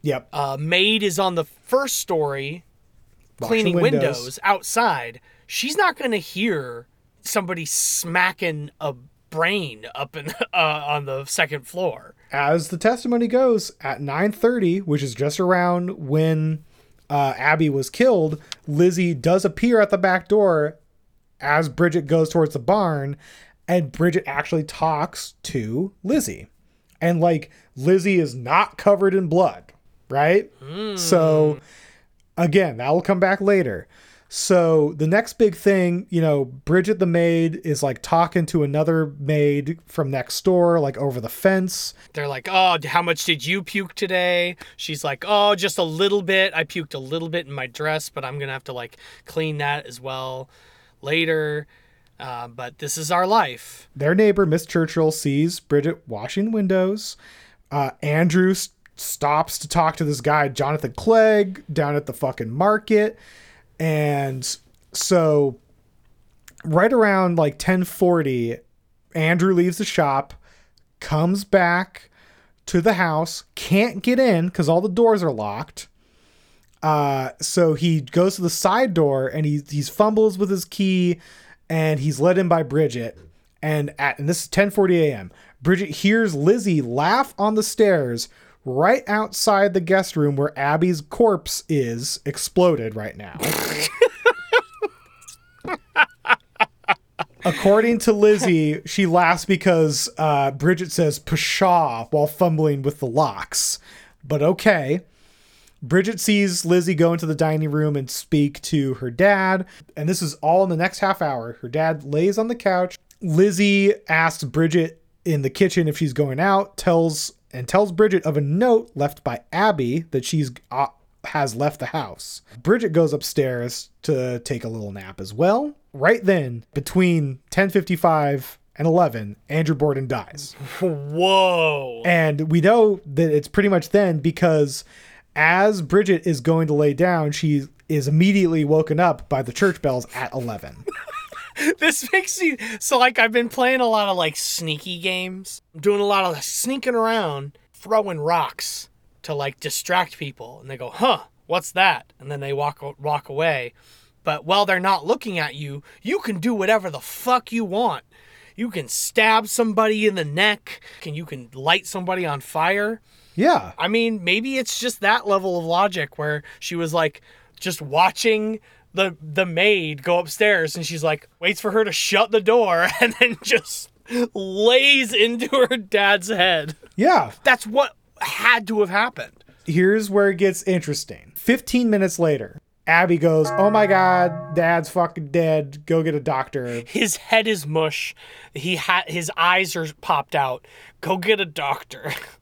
Yep. Uh, maid is on the first story, cleaning windows. windows. outside. She's not gonna hear somebody smacking a brain up in uh, on the second floor. As the testimony goes, at 9:30, which is just around when uh, Abby was killed, Lizzie does appear at the back door as Bridget goes towards the barn, And Bridget actually talks to Lizzie. And like Lizzie is not covered in blood, right? So again, that will come back later. So the next big thing, you know, Bridget the maid is like talking to another maid from next door, like over the fence. They're like, "Oh, how much did you puke today?" She's like, "Oh, just a little bit. I puked a little bit in my dress, but I'm gonna have to like clean that as well later." Uh, but this is our life. Their neighbor, Miss Churchill, sees Bridget washing windows. Uh, Andrew stops to talk to this guy, Jonathan Clegg, down at the fucking market. And so right around like 1040, Andrew leaves the shop, comes back to the house, can't get in because all the doors are locked. Uh, so he goes to the side door and he he's fumbles with his key and he's led in by Bridget. And at and this is 10:40 a.m. Bridget hears Lizzie laugh on the stairs right outside the guest room where Abby's corpse is exploded right now. According to Lizzie, she laughs because uh, Bridget says pshaw while fumbling with the locks. But okay. Bridget sees Lizzie go into the dining room and speak to her dad. And this is all in the next half hour. Her dad lays on the couch. Lizzie asks Bridget in the kitchen if she's going out, tells and tells Bridget of a note left by Abby that she's uh, has left the house. Bridget goes upstairs to take a little nap as well. Right then, between 10:55 and 11, Andrew Borden dies. Whoa. And we know that it's pretty much then because as Bridget is going to lay down, she is immediately woken up by the church bells at 11. this makes me so like I've been playing a lot of like sneaky games. I'm doing a lot of sneaking around, throwing rocks to like distract people, and they go, "Huh, what's that?" And then they walk walk away. But while they're not looking at you, you can do whatever the fuck you want. You can stab somebody in the neck, and you can light somebody on fire. Yeah. I mean, maybe it's just that level of logic where she was like just watching the the maid go upstairs and she's like waits for her to shut the door and then just lays into her dad's head. Yeah. That's what had to have happened. Here's where it gets interesting. 15 minutes later, Abby goes, "Oh my god, dad's fucking dead. Go get a doctor." His head is mush. He had his eyes are popped out. Go get a doctor.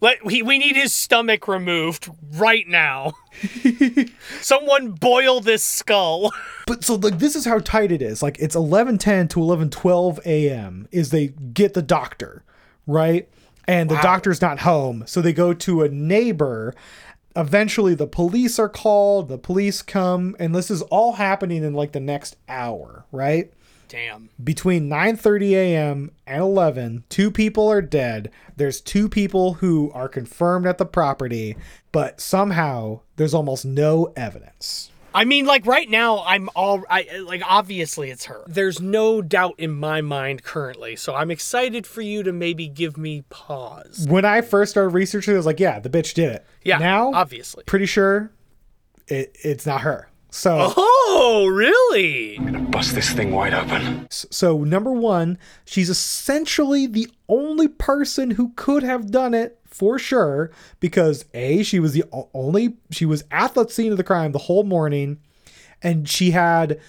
Let we, we need his stomach removed right now. Someone boil this skull. But so like this is how tight it is. Like it's 11:10 to 11:12 a.m. is they get the doctor, right? And the Wow. doctor's not home, so they go to a neighbor. Eventually the police are called, the police come, and this is all happening in like the next hour, right? Damn. Between 9:30 a.m. and 11, two people are dead. There's two people who are confirmed at the property, but somehow there's almost no evidence. I mean, like right now, I'm all I like. Obviously, it's her. There's no doubt in my mind currently. So I'm excited for you to maybe give me pause. When I first started researching, I was like, "Yeah, the bitch did it." Yeah, Now, obviously. pretty sure it it's not her. So, Oh, really? I'm gonna bust this thing wide open. so number one, she's essentially the only person who could have done it for sure because a she was the only she was at the scene of the crime the whole morning, and she had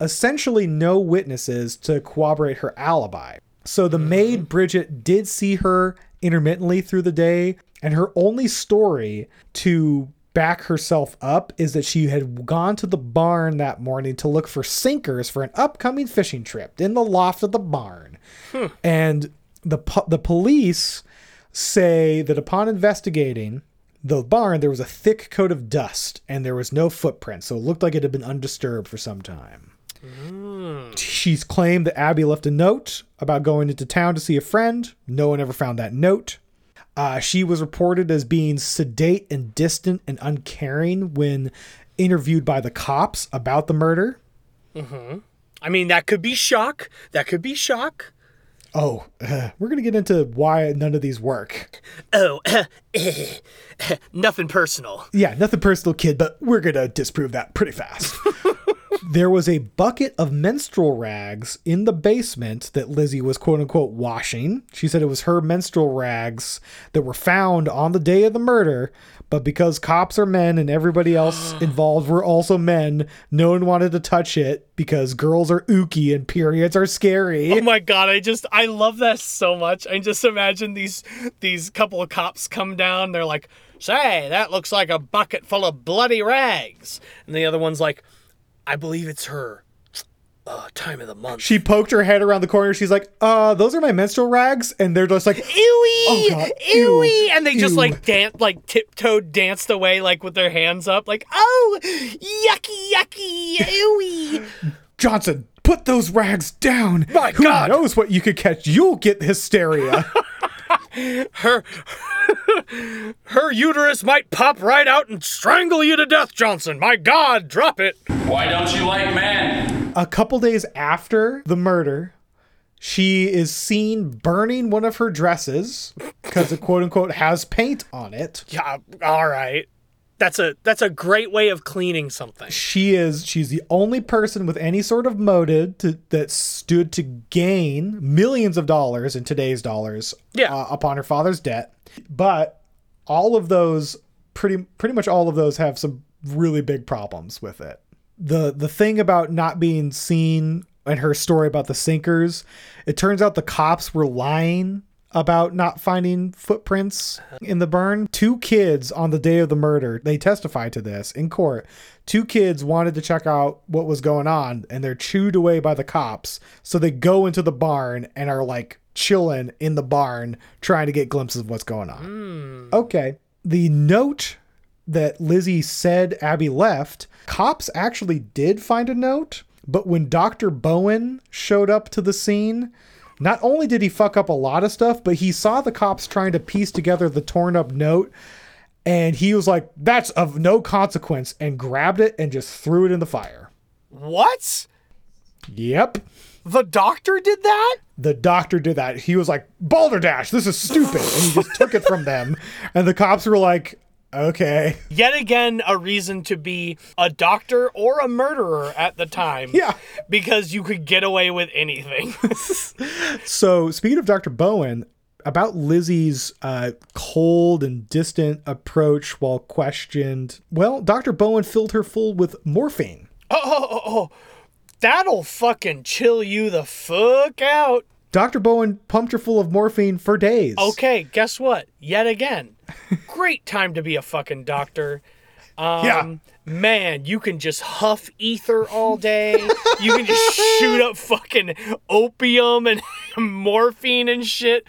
essentially no witnesses to corroborate her alibi. So the mm-hmm. maid Bridget did see her intermittently through the day, and her only story to back herself up is that she had gone to the barn that morning to look for sinkers for an upcoming fishing trip in the loft of the barn. Hmm. And the po- the police say that upon investigating the barn, there was a thick coat of dust and there was no footprint, so it looked like it had been undisturbed for some time. Hmm. She's claimed that Abby left a note about going into town to see a friend. No one ever found that note. Uh, she was reported as being sedate and distant and uncaring when interviewed by the cops about the murder. Mm-hmm. I mean, that could be shock. That could be shock. Oh, uh, we're going to get into why none of these work. Oh, nothing personal. Yeah, nothing personal, kid, but we're going to disprove that pretty fast. there was a bucket of menstrual rags in the basement that Lizzie was quote unquote washing. She said it was her menstrual rags that were found on the day of the murder, but because cops are men and everybody else involved were also men, no one wanted to touch it because girls are ooky and periods are scary. Oh my god, I just I love that so much. I just imagine these these couple of cops come down, they're like, "Say, that looks like a bucket full of bloody rags." And the other one's like, "I believe it's her." Uh, time of the month. She poked her head around the corner. She's like, "Uh, those are my menstrual rags," and they're just like, Ewy, Oh, God. ewy, Ew. and they just like dance, like tiptoed, danced away, like with their hands up, like, "Oh, yucky, yucky, ewy." Johnson, put those rags down. My Who God. knows what you could catch? You'll get hysteria. her her uterus might pop right out and strangle you to death, Johnson. My God, drop it. Why don't you like men? a couple days after the murder, she is seen burning one of her dresses because it quote unquote has paint on it. Yeah, all right. That's a that's a great way of cleaning something. She is she's the only person with any sort of motive to, that stood to gain millions of dollars in today's dollars Yeah. uh, upon her father's debt. But all of those pretty pretty much all of those have some really big problems with it. The the thing about not being seen and her story about the sinkers, it turns out the cops were lying about not finding footprints in the burn. Two kids on the day of the murder, they testified to this in court. Two kids wanted to check out what was going on and they're chewed away by the cops. So they go into the barn and are like chilling in the barn trying to get glimpses of what's going on. Hmm. Okay. The note that Lizzie said Abby left, cops actually did find a note, but when Dr. Bowen showed up to the scene, not only did he fuck up a lot of stuff, but he saw the cops trying to piece together the torn up note and he was like, that's of no consequence, and grabbed it and just threw it in the fire. What? Yep. The doctor did that? The doctor did that. He was like, Balderdash, this is stupid. And he just took it from them. And the cops were like, okay. Yet again, a reason to be a doctor or a murderer at the time. Yeah. Because you could get away with anything. So, speaking of Dr. Bowen, about Lizzie's uh, cold and distant approach while questioned, well, Dr. Bowen filled her full with morphine. oh, oh, oh, oh. That'll fucking chill you the fuck out. Dr. Bowen pumped her full of morphine for days. Okay, guess what? Yet again, great time to be a fucking doctor. Um, Yeah. Man, you can just huff ether all day. you can just shoot up fucking opium and morphine and shit.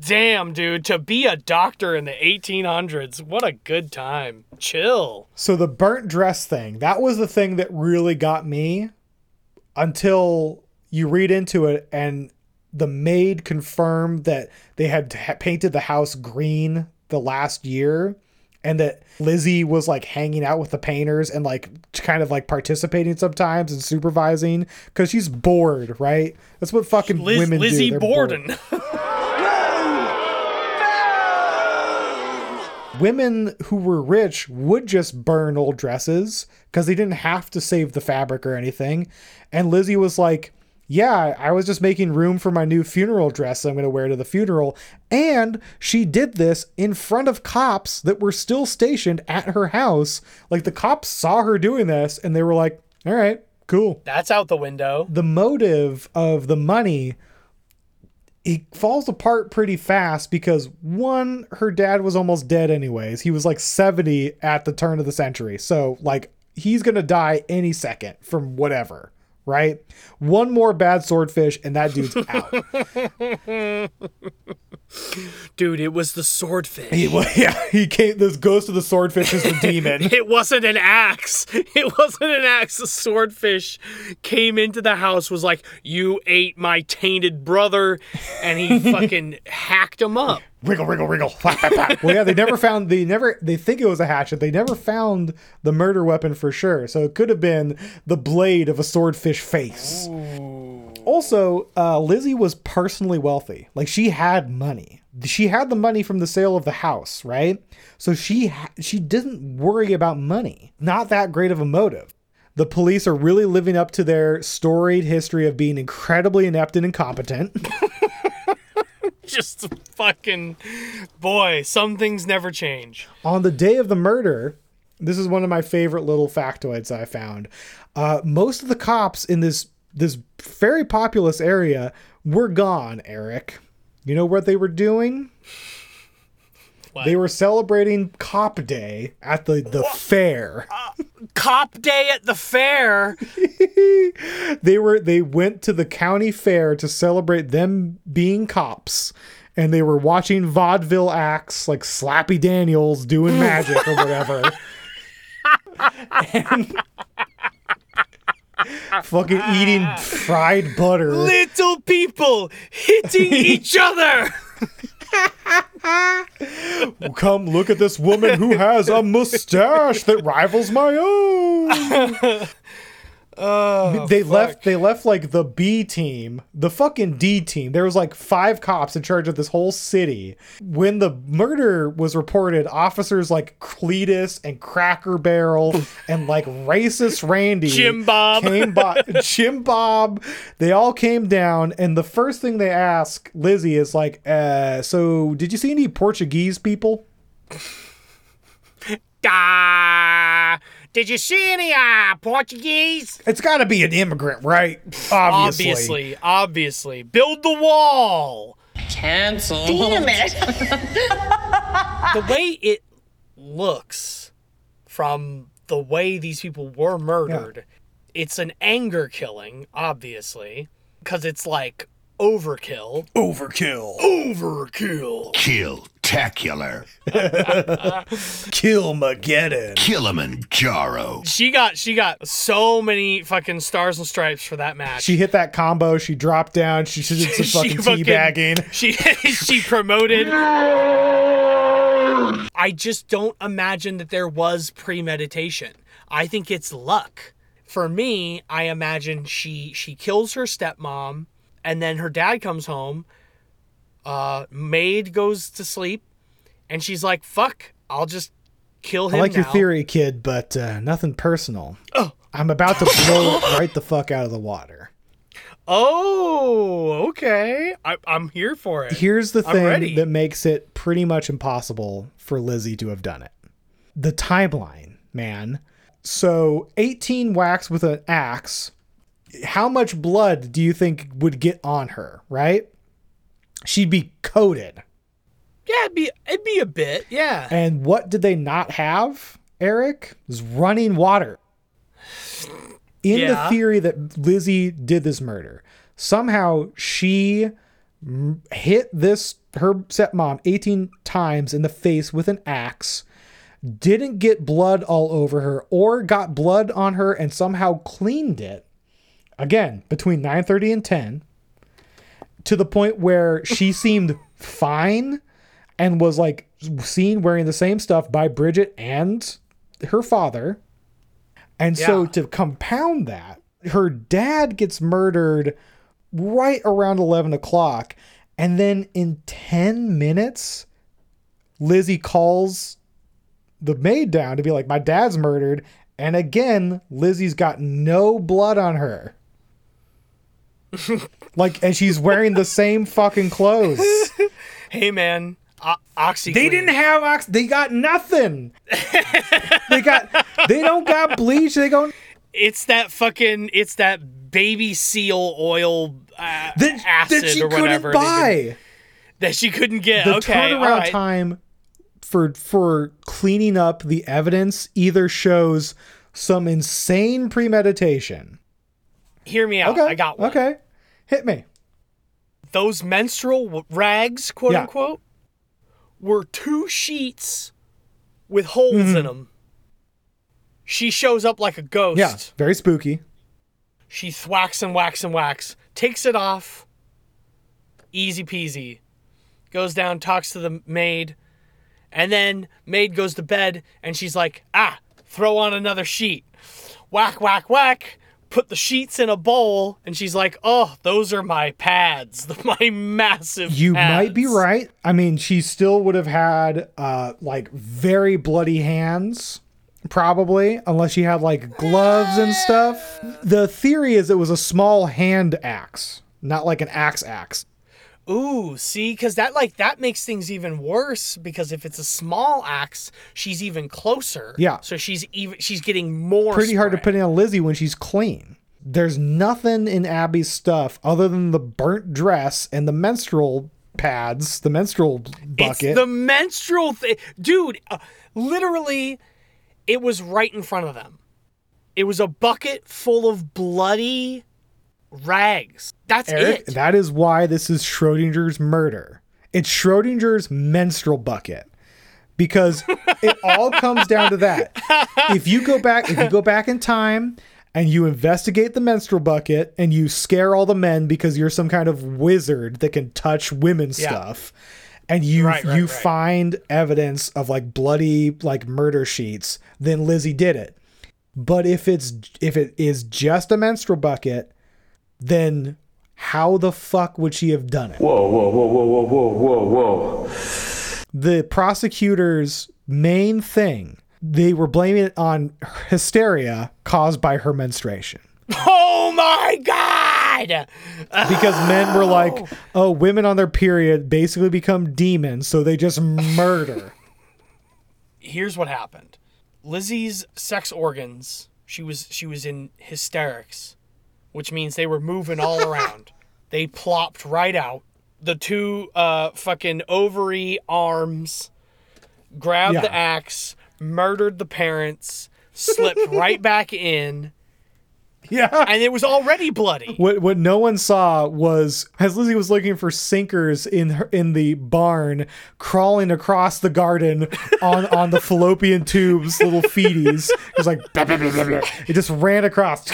Damn, dude, to be a doctor in the 1800s, what a good time. Chill. So the burnt dress thing, that was the thing that really got me until you read into it and the maid confirmed that they had painted the house green the last year and that Lizzie was like hanging out with the painters and like kind of like participating sometimes and supervising because she's bored, right? That's what fucking Liz, women Lizzie do. They're bored. Borden. women who were rich would just burn old dresses because they didn't have to save the fabric or anything. And Lizzie was like, Yeah, I was just making room for my new funeral dress I'm going to wear to the funeral. And she did this in front of cops that were still stationed at her house. Like the cops saw her doing this and they were like, All right, cool. That's out the window. The motive of the money it falls apart pretty fast because one, her dad was almost dead anyways. He was like 70 at the turn of the century. So, like, he's gonna die any second from whatever, right? One more bad swordfish and that dude's out. Dude, it was the swordfish. he, well, yeah, he came. This ghost of the swordfish is the demon. It wasn't an axe. It wasn't an axe. The swordfish came into the house, was like, You ate my tainted brother, and he fucking hacked him up. wriggle, wriggle, wriggle. well, yeah, they never found. They never. They think it was a hatchet. They never found the murder weapon for sure. So it could have been the blade of a swordfish face. Also, uh, Lizzie was personally wealthy. Like she had money. She had the money from the sale of the house, right? So she ha- she didn't worry about money. Not that great of a motive. The police are really living up to their storied history of being incredibly inept and incompetent. Just fucking boy, some things never change. On the day of the murder, this is one of my favorite little factoids I found. Uh, most of the cops in this this very populous area were gone. Erik, you know what they were doing? They were celebrating Cop Day at the the fair. Uh, Cop day at the fair. they were they went to the county fair to celebrate them being cops and they were watching vaudeville acts like Slappy Daniels doing magic or whatever. and fucking eating fried butter. Little people hitting each other. Come look at this woman who has a mustache that rivals my own. Oh, they left they left like the B team, the fucking D team. There was like five cops in charge of this whole city. When the murder was reported, officers like Cletus and Cracker Barrel and like racist Randy Jim Bob. came by Jim Bob, they all came down and the first thing they ask Lizzie is like, uh, so did you see any Portuguese people? Ah, did you see any uh, Portuguese? It's got to be an immigrant, right? Obviously. Obviously, obviously. Build the wall. Cancel. Damn it. the way it looks from the way these people were murdered, it's an anger killing, obviously, because it's like overkill. Overkill. Overkill. Kill-tacular. Killmageddon. Kilimanjaro. She got she got so many fucking stars and stripes for that match. She hit that combo. She dropped down. She did some fucking teabagging. She she promoted. I just don't imagine that there was premeditation. I think it's luck. For me, I imagine she she kills her stepmom, and then her dad comes home. Uh, maid goes to sleep, and she's like, "Fuck, I'll just kill him." I like your theory, kid, but uh, nothing personal. Oh. I'm about to blow it right the fuck out of the water. Oh, okay. I, I'm here for it. Here's the thing that makes it pretty much impossible for Lizzie to have done it the timeline, man. So, 18 whacks with an axe. How much blood do you think would get on her, right? She'd be coated. Yeah, it'd be it'd be a bit. Yeah. And what did they not have, Erik? Was running water. In Yeah. the theory that Lizzie did this murder, somehow she hit this her stepmom 18 times in the face with an axe, didn't get blood all over her or got blood on her and somehow cleaned it. Again, between 9:30 and 10 to the point where she seemed fine and was like seen wearing the same stuff by Bridget and her father. And so to compound that, her dad gets murdered right around 11 o'clock. And then in 10 minutes, Lizzie calls the maid down to be like, My dad's murdered. And again, Lizzie's got no blood on her. like, and she's wearing the same fucking clothes. Hey man, o- OxiClean. They didn't have ox. They got nothing. they got. They don't got bleach. They go. It's that fucking. It's that baby seal oil uh, That, acid that she or whatever couldn't buy. that she couldn't get. The okay, turnaround right. time for for cleaning up the evidence either shows some insane premeditation. Hear me out. Okay. I got one. Okay. Hit me. Those menstrual rags, quote Yeah. unquote, were two sheets with holes Mm-hmm. in them. She shows up like a ghost. Yeah. Very spooky. She thwacks and whacks and whacks, takes it off. Easy peasy. Goes down, talks to the maid, and then maid goes to bed and she's like, ah, throw on another sheet. Whack, whack, whack. Put the sheets in a bowl, and she's like, "Oh, those are my pads, my massive." You might be right. I mean, she still would have had uh like very bloody hands Probably, unless she had like gloves and stuff. The theory is it was a small hand axe, not like an axe axe. Ooh, see, because that like that makes things even worse. Because if it's a small axe, she's even closer. Yeah. So she's even she's getting more. Pretty hard to put in on Lizzie when she's clean. There's nothing in Abby's stuff other than the burnt dress and the menstrual pads, the menstrual bucket. It's the menstrual thing, dude. Uh, literally, it was right in front of them. It was a bucket full of bloody rags. That's Erik, it. that is why this is Schrodinger's murder. It's Schrodinger's menstrual bucket. Because it all comes down to that. If you go back if you go back in time and you investigate the menstrual bucket and you scare all the men because you're some kind of wizard that can touch women's Yeah. stuff and you Right, right, you right. find evidence of like bloody like murder sheets, then Lizzie did it. But if it's if it is just a menstrual bucket, then how the fuck would she have done it? Whoa, whoa, whoa, whoa, whoa, whoa, whoa, whoa. The prosecutor's main thing, they were blaming it on hysteria caused by her menstruation. Oh my god! Because men were like, oh, women on their period basically become demons, so they just murder. Here's what happened. Lizzie's sex organs. She was she was in hysterics, which means they were moving all around. They plopped right out. The two uh fucking ovary arms grabbed the axe, murdered the parents, slipped right back in. Yeah. And it was already bloody. What what no one saw was as Lizzie was looking for sinkers in her, in the barn, crawling across the garden on on the fallopian tubes, little feeties. It was like blah, blah, blah, blah, blah. it just ran across.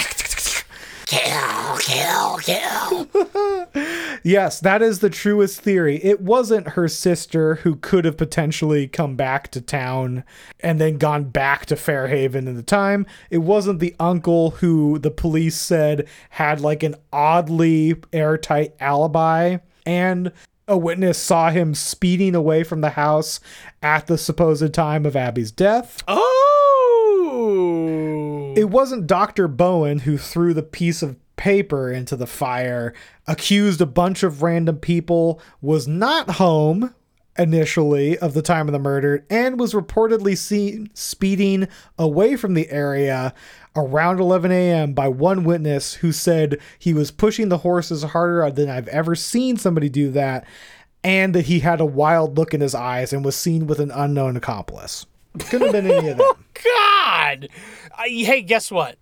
Kill, kill, kill. Yes, that is the truest theory. It wasn't her sister who could have potentially come back to town and then gone back to Fairhaven in the time. It wasn't the uncle who the police said had like an oddly airtight alibi and a witness saw him speeding away from the house at the supposed time of Abby's death. Oh. It wasn't Dr. Bowen who threw the piece of paper into the fire, accused a bunch of random people, was not home initially of the time of the murder, and was reportedly seen speeding away from the area around 11 a.m. by one witness who said he was pushing the horses harder than I've ever seen somebody do that, and that he had a wild look in his eyes and was seen with an unknown accomplice. Couldn't have been any of them. God. Uh, hey, guess what?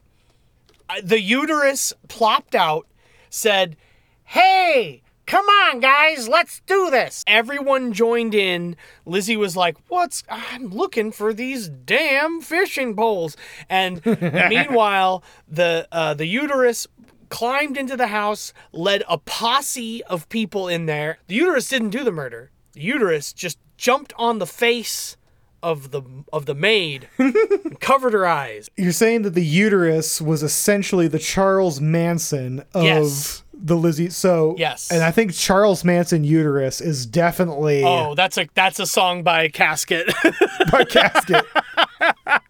The uterus plopped out, said, Hey, come on, guys, let's do this. Everyone joined in. Lizzie was like, What's. I'm looking for these damn fishing poles. And meanwhile, the, uh, the uterus climbed into the house, led a posse of people in there. The uterus didn't do the murder. The uterus just jumped on the face of the of the maid covered her eyes. You're saying that the uterus was essentially the Charles Manson of Yes. the Lizzie. So Yes. and I think Charles Manson uterus is definitely Oh, that's a that's a song by Kasket. by Kasket.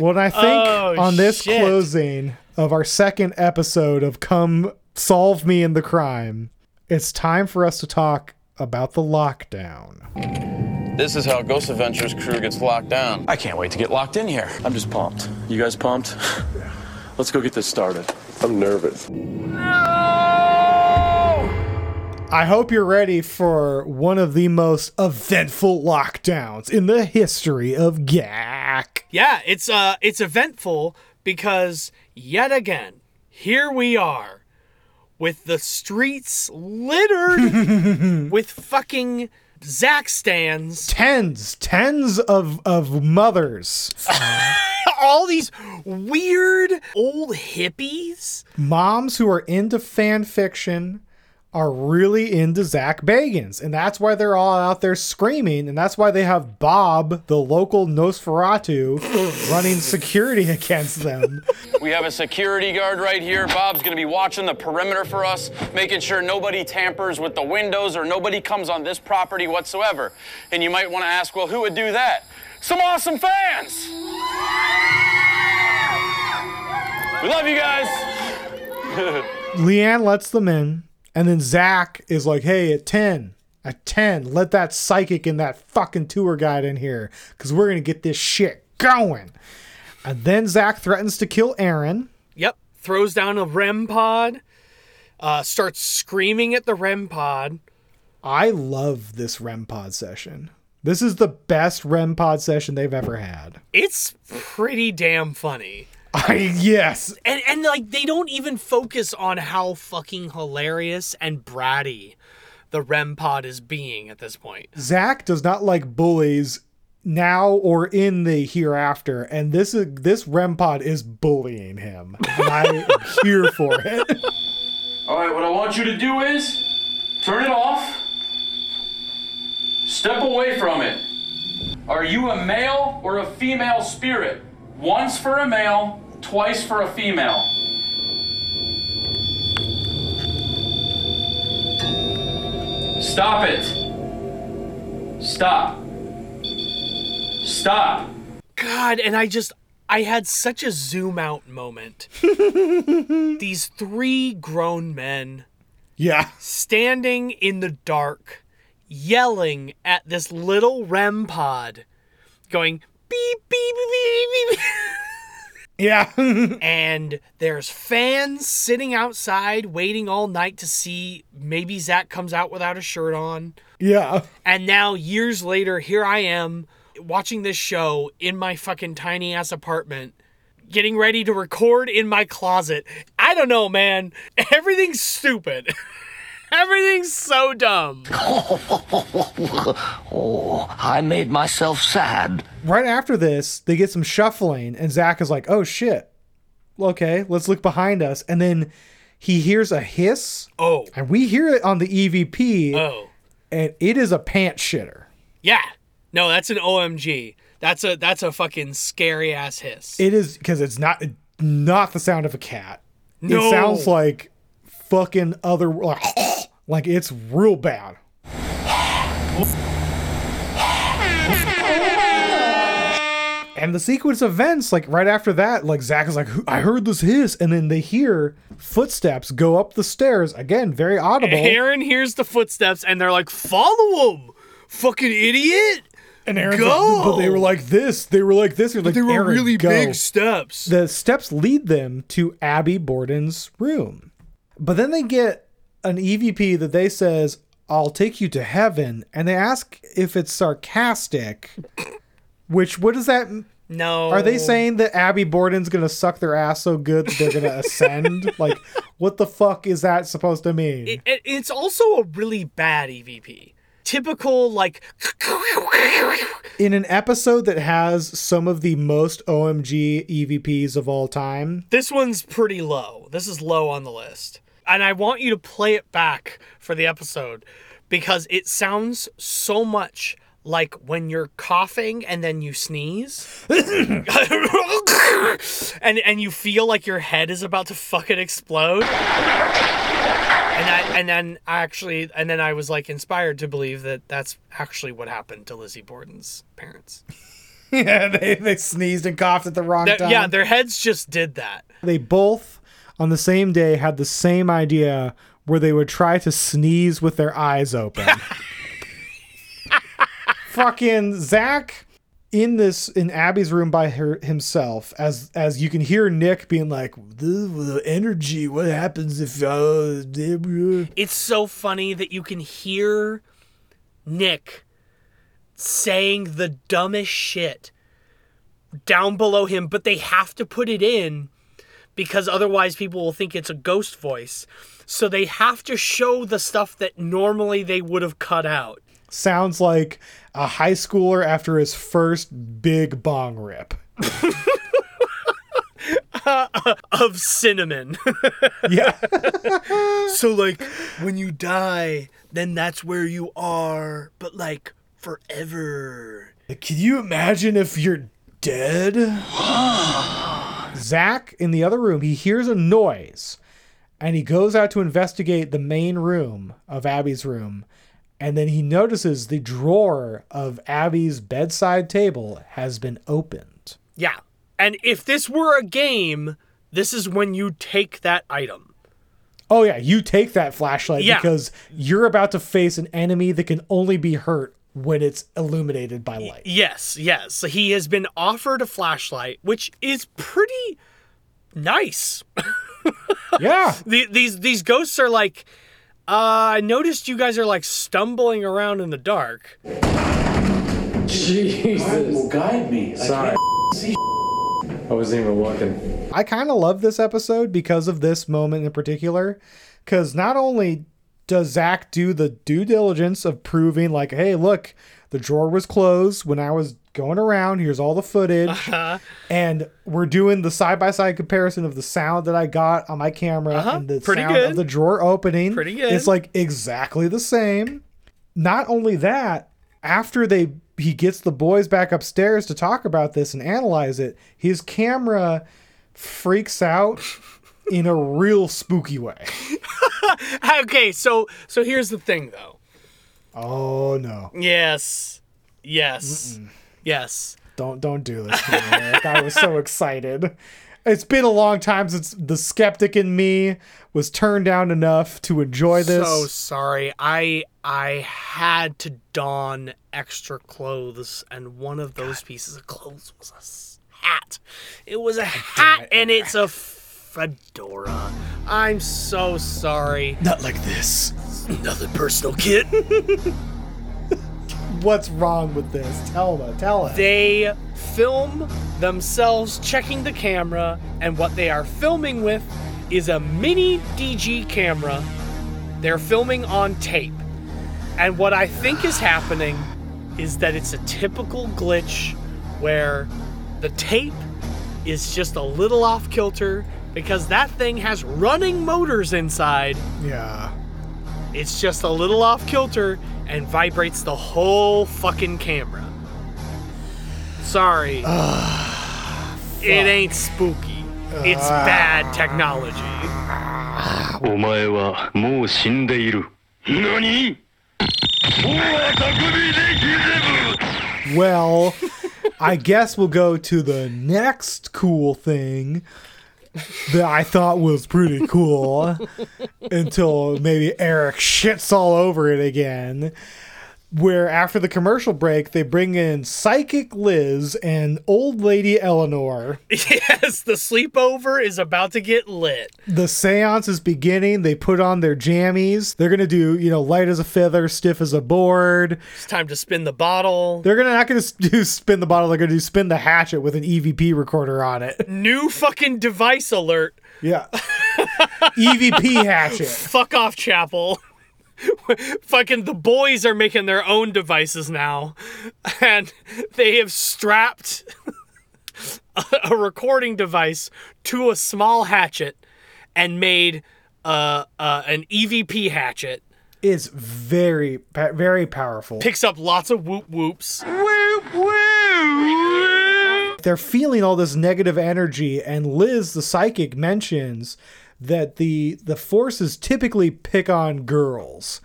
Well, I think Oh, on this shit. closing of our second episode of Come Solve Me in the Crime, it's time for us to talk about the lockdown. This is how Ghost Adventures crew gets locked down. I can't wait to get locked in here. I'm just pumped. You guys pumped? Let's go get this started. I'm nervous. I hope you're ready for one of the most eventful lockdowns in the history of GAC. yeah, it's uh it's eventful because yet again, here we are with the streets littered with fucking Zak stands. Tens, tens of of mothers, All these weird old hippies. moms who are into fan fiction are really into Zak Bagans, and that's why they're all out there screaming, and that's why they have Bob, the local Nosferatu, running security against them. We have a security guard right here. Bob's gonna be watching the perimeter for us, making sure nobody tampers with the windows or nobody comes on this property whatsoever. And you might wanna ask, well, who would do that? Some awesome fans! We love you guys. Leanne lets them in, and then Zak is like, "Hey, at ten, at ten, let that psychic and that fucking tour guide in here, because we're gonna get this shit going." And then Zak threatens to kill Aaron. Yep. Throws down a REM pod. Uh, starts screaming at the REM pod. I love this REM pod session. This is the best REM pod session they've ever had. It's pretty damn funny. I yes. And and like they don't even focus on how fucking hilarious and bratty the REM pod is being at this point. Zak does not like bullies now or in the hereafter, and this is this REM pod is bullying him. And I am here for it. All right, what I want you to do is turn it off. Step away from it. Are you a male or a female spirit? Once for a male, twice for a female. Stop it. Stop. Stop. God, and I just I had such a zoom out moment. These three grown men Yeah. standing in the dark, yelling at this little REM pod, going beep, beep, beep, beep, beep. Yeah. and there's fans sitting outside waiting all night to see maybe Zak comes out without a shirt on. yeah. And now, years later, here I am watching this show in my fucking tiny ass apartment, getting ready to record in my closet. I don't know, man. Everything's stupid. Everything's so dumb. oh, I made myself sad. Right after this, they get some shuffling, and Zak is like, "Oh shit, okay, let's look behind us." And then he hears a hiss. Oh. And we hear it on the EVP. Oh. And it is a pant shitter. Yeah. No, that's an OMG. That's a that's a fucking scary ass hiss. It is because it's not not the sound of a cat. No. It sounds like fucking other like, like it's real bad. And the sequence of events, like right after that, like Zak is like, I heard this hiss, and then they hear footsteps go up the stairs again, very audible. Aaron hears the footsteps and they're like, "Follow him, fucking idiot!" And Aaron's go. like, but they were like this. They were like this. Like, they were "Aaron, really go." big steps. The steps lead them to Abby Borden's room. But then they get an EVP that they says, I'll take you to heaven. And they ask if it's sarcastic. Which what does that No. Are they saying that Abby Borden's gonna suck their ass so good that they're gonna ascend? like, what the fuck is that supposed to mean? It, it- it's also a really bad EVP. Typical like In an episode that has some of the most OMG EVPs of all time, this one's pretty low. This is low on the list. And I want you to play it back for the episode because it sounds so much like when you're coughing and then you sneeze. and and you feel like your head is about to fucking explode. And I, and then I actually and then I was like inspired to believe that that's actually what happened to Lizzie Borden's parents. yeah, they, they sneezed and coughed at the wrong time. yeah, their heads just did that. they both on the same day had the same idea where they would try to sneeze with their eyes open. Fucking Zak in this in Abby's room by her himself as as you can hear Nick being like the, the energy what happens if uh, It's so funny that you can hear Nick saying the dumbest shit down below him, but they have to put it in because otherwise people will think it's a ghost voice. So they have to show the stuff that normally they would have cut out. sounds like a high schooler after his first big bong rip. Uh, of cinnamon. yeah. so like when you die, then that's where you are, but like forever. Can you imagine if you're dead? Zak in the other room, he hears a noise and he goes out to investigate the main room of Abby's room. And then he notices the drawer of Abby's bedside table has been opened. Yeah. And if this were a game, this is when you take that item. Oh yeah, you take that flashlight Yeah. because you're about to face an enemy that can only be hurt when it's illuminated by light. Yes, yes. He has been offered a flashlight, which is pretty nice. yeah. The, these these ghosts are like, uh, I noticed you guys are like stumbling around in the dark. Jesus. guide me. Sorry. I wasn't even looking. I kind of love this episode because of this moment in particular. Because not only does Zak do the due diligence of proving, like, hey, look, the drawer was closed when I was going around. Here's all the footage. Uh-huh. And we're doing the side by side comparison of the sound that I got on my camera Uh-huh. and the Pretty sound good. of the drawer opening. Pretty good. It's like exactly the same. Not only that, after they he gets the boys back upstairs to talk about this and analyze it, his camera freaks out in a real spooky way. okay, so so here's the thing though. Oh no. Yes. Yes. Yes. Don't don't do this I was so excited. It's been a long time since the skeptic in me was turned down enough to enjoy this. So sorry. I I had to don extra clothes, and one of those pieces of clothes was a hat. It was a hat, and it's a fedora. I'm so sorry. Not like this. Nothing personal, kid. What's wrong with this? Tell me. Tell us. They film themselves checking the camera, and what they are filming with is a mini DV camera. They're filming on tape. And what I think is happening is that it's a typical glitch where the tape is just a little off kilter because that thing has running motors inside. Yeah. It's just a little off kilter and vibrates the whole fucking camera. Sorry. it ain't spooky. It's bad technology. お前はもう死んでいる。何 Well, I guess we'll go to the next cool thing that I thought was pretty cool until maybe Erik shits all over it again. Where after the commercial break, they bring in Psychic Liz and Old Lady Eleanor. yes, the sleepover is about to get lit. The seance is beginning. They put on their jammies. They're going to do, you know, light as a feather, stiff as a board. It's time to spin the bottle. They're gonna not gonna do spin the bottle. They're gonna do spin the hatchet with an EVP recorder on it. New fucking device alert. Yeah. EVP hatchet. Fuck off, Chapel. fucking the boys are making their own devices now. And they have strapped a, a recording device to a small hatchet and made uh, uh, an EVP hatchet. is very, very powerful. Picks up lots of whoop whoops. Whoop whoop. They're feeling all this negative energy, and Liz, the psychic, mentions that the the forces typically pick on girls,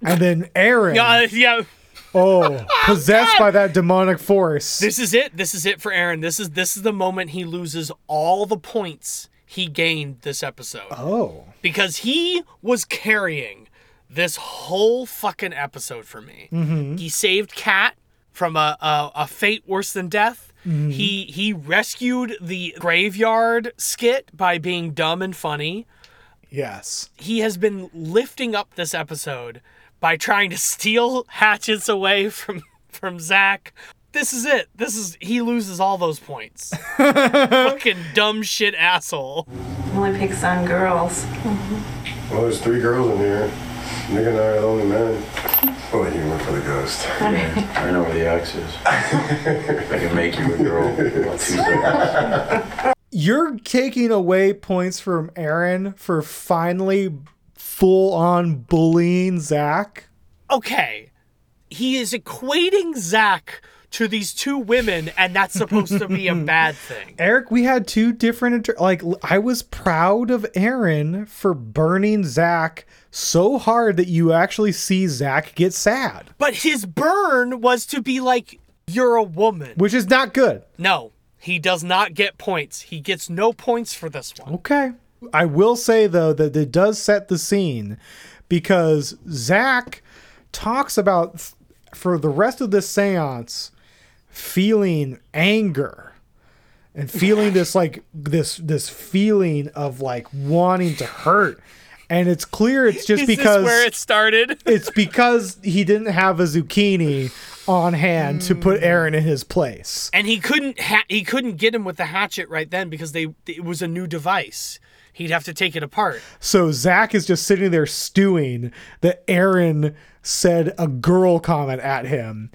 and then Aaron, Yeah, yeah. oh, possessed by that demonic force. This is it. This is it for Aaron. This is this is the moment he loses all the points he gained this episode. Oh. Because he was carrying this whole fucking episode for me. Mhm. He saved Kat from a, a, a fate worse than death. Mhm. He he rescued the graveyard skit by being dumb and funny. Yes. He has been lifting up this episode by trying to steal hatchets away from from Zak. This is it. This is he loses all those points. Fucking dumb shit asshole. Only picks on girls. Well, there's three girls in here. Nick and I are the only men. Oh, you went for the ghost. I know where the axe is. I can make you a girl. in about two seconds. You're taking away points from Aaron for finally full on bullying Zak. Okay. He is equating Zak to these two women, and that's supposed to be a bad thing. Erik, we had two different inter- like l- I was proud of Aaron for burning Zak so hard that you actually see Zak get sad, But his burn was to be like, you're a woman. which is not good. No. He does not get points. He gets no points for this one. Okay. I will say though that it does set the scene because Zak talks about for the rest of this seance feeling anger and feeling this like this this feeling of like wanting to hurt. And it's clear it's just Is this because where it started? it's because he didn't have a zucchini on hand to put hmm. Aaron in his place. And he couldn't ha- he couldn't get him with the hatchet right then because they it was a new device. He'd have to take it apart. So Zak is just sitting there stewing that Aaron said a girl comment at him.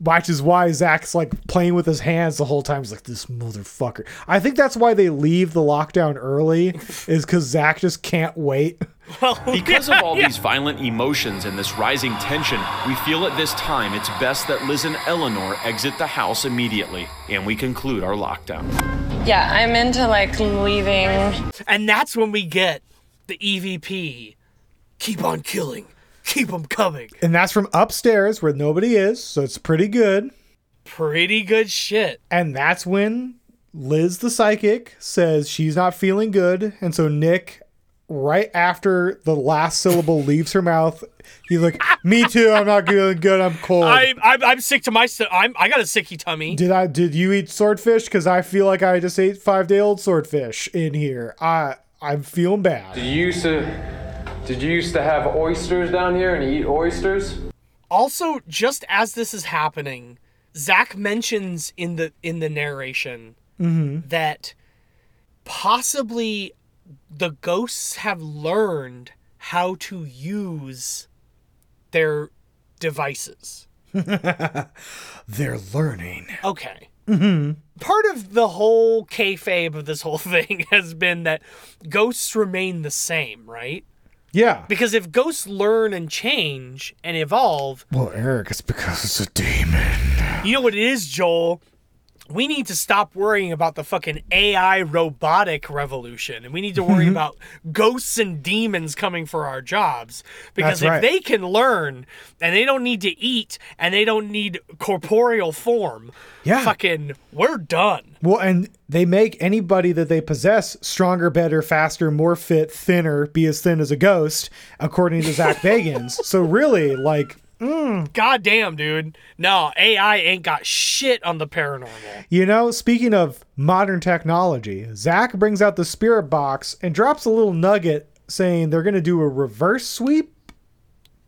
Which is why Zak's like playing with his hands the whole time. He's like, this motherfucker. I think that's why they leave the lockdown early, is because Zak just can't wait. Because of all these violent emotions and this rising tension, we feel at this time it's best that Liz and Eleanor exit the house immediately, and we conclude our lockdown. Yeah, I'm into like leaving. And that's when we get the EVP. Keep on killing. Keep them coming. And that's from upstairs where nobody is, so it's pretty good. Pretty good shit. And that's when Liz the psychic says she's not feeling good. And so Nick, right after the last syllable leaves her mouth, he's like, Me too, I'm not feeling good, I'm cold. I'm, I'm I'm sick to my I'm I got a sicky tummy. Did I did you eat swordfish? Because I feel like I just ate five day old swordfish in here. I I'm feeling bad. Did you used to did you used to have oysters down here and eat oysters? Also, just as this is happening, Zak mentions in the in the narration Mm-hmm. that possibly the ghosts have learned how to use their devices. They're learning. Okay. Mm-hmm. Part of the whole kayfabe of this whole thing has been that ghosts remain the same, right? Yeah. Because if ghosts learn and change and evolve, Well, Erik, it's because it's a demon. you know what it is, Joel? We need to stop worrying about the fucking AI robotic revolution and we need to Mm-hmm. worry about ghosts and demons coming for our jobs. Because That's if right. they can learn and they don't need to eat and they don't need corporeal form, Yeah. fucking, we're done. Well, and they make anybody that they possess stronger, better, faster, more fit, thinner, be as thin as a ghost, according to Zak Bagans. so really, like, mm, God damn, dude. No, AI ain't got shit on the paranormal. you know, speaking of modern technology, Zak brings out the spirit box and drops a little nugget saying they're going to do a reverse sweep,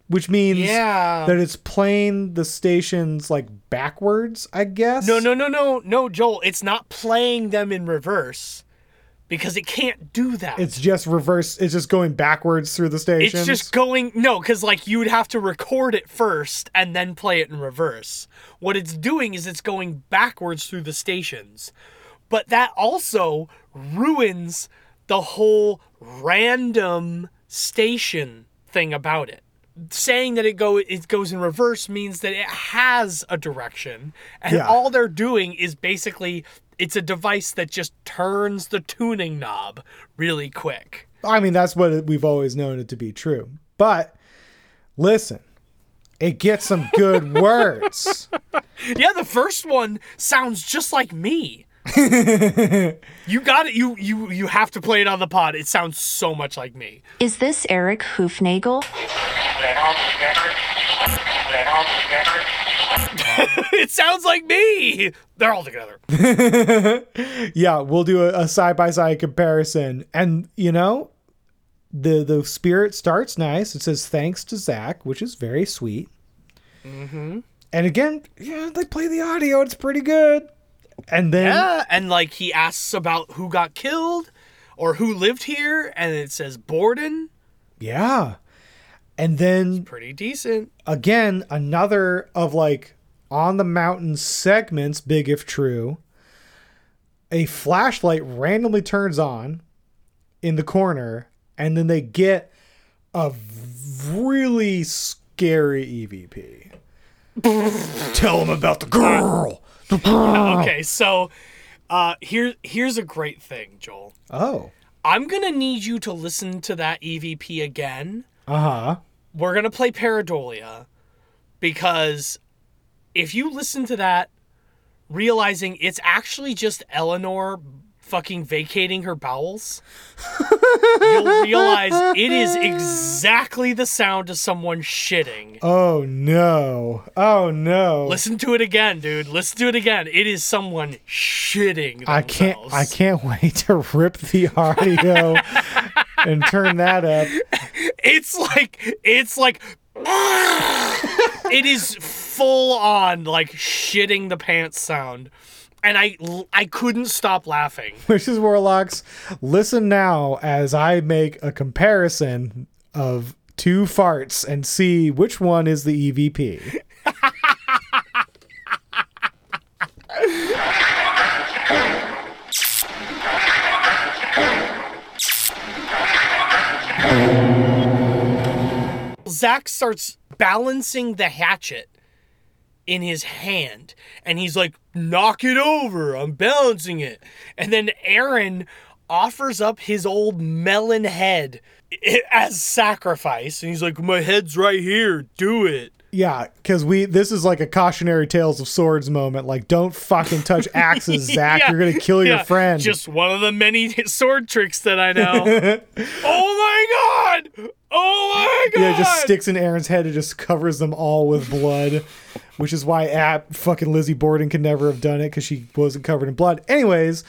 which means Yeah. that it's playing the stations like backwards, I guess. No, no, no, no, no, Joel. It's not playing them in reverse because it can't do that. It's just reverse. It's just going backwards through the stations. It's just going no, because like you would have to record it first and then play it in reverse. What it's doing is it's going backwards through the stations, but that also ruins the whole random station thing about it. Saying that it go it goes in reverse means that it has a direction, and Yeah. all they're doing is basically it's a device that just turns the tuning knob really quick. I mean, that's what we've always known it to be true. But listen, it gets some good words. Yeah, the first one sounds just like me. you got it. You you you have to play it on the pod. It sounds so much like me. Is this Erik Hoofnagel? it sounds like me. They're all together. yeah, we'll do a side by side comparison. And you know, the the spirit starts nice. It says thanks to Zak, which is very sweet. Mm-hmm. And again, yeah, they play the audio. It's pretty good. And then Yeah, and like he asks about who got killed or who lived here, and it says Borden. yeah. And then Pretty decent. again, another of like on the mountain segments, big if true. A flashlight randomly turns on in the corner, and then they get a really scary EVP. Tell them about the girl. Okay, so uh here here's a great thing, Joel. Oh. I'm gonna need you to listen to that EVP again. Uh huh. We're gonna play Pareidolia because if you listen to that realizing it's actually just Eleanor fucking vacating her bowels, you'll realize it is exactly the sound of someone shitting. Oh no. Oh no. Listen to it again, dude. Listen to it again. It is someone shitting. I can't I can't wait to rip the audio and turn that up. It's like it's like it is full on like shitting the pants sound. And I I couldn't stop laughing. Wishes Warlocks, listen now as I make a comparison of two farts and see which one is the EVP. Zak starts balancing the hatchet in his hand and he's like, knock it over. I'm balancing it. And then Aaron offers up his old melon head as sacrifice. And he's like, my head's right here. Do it. Yeah, because we this is like a cautionary tales of swords moment. Like, don't fucking touch axes, Zak. Yeah, You're gonna kill your friend. Just one of the many sword tricks that I know. oh my god! Oh my god! Yeah, it just sticks in Aaron's head and just covers them all with blood, which is why App fucking Lizzie Borden could never have done it because she wasn't covered in blood. Anyways,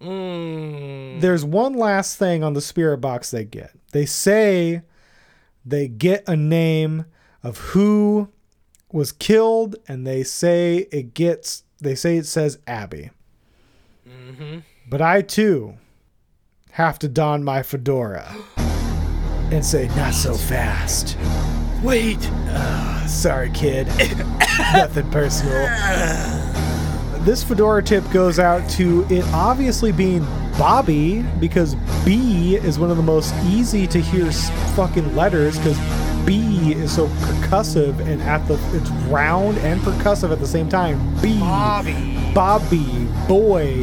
Mm. there's one last thing on the spirit box they get. They say they get a name of who was killed, and they say it gets. They say it says Abby. Mm-hmm. But I too have to don my fedora and say, not so fast. Wait. Uh, sorry, kid. Nothing personal. This fedora tip goes out to it obviously being Bobby because B is one of the most easy to hear fucking letters because B is so percussive and at the it's round and percussive at the same time. B. Bobby. Bobby, boy,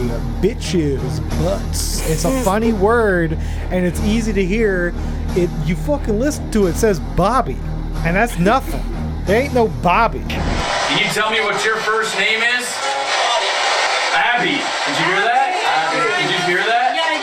bitches, butts. It's a funny word and it's easy to hear. It you fucking listen to it, it says Bobby. And that's nothing. There ain't no Bobby. Can you tell me what your first name is? Abby. Did you hear that? Abby. Did you hear that? Yeah, I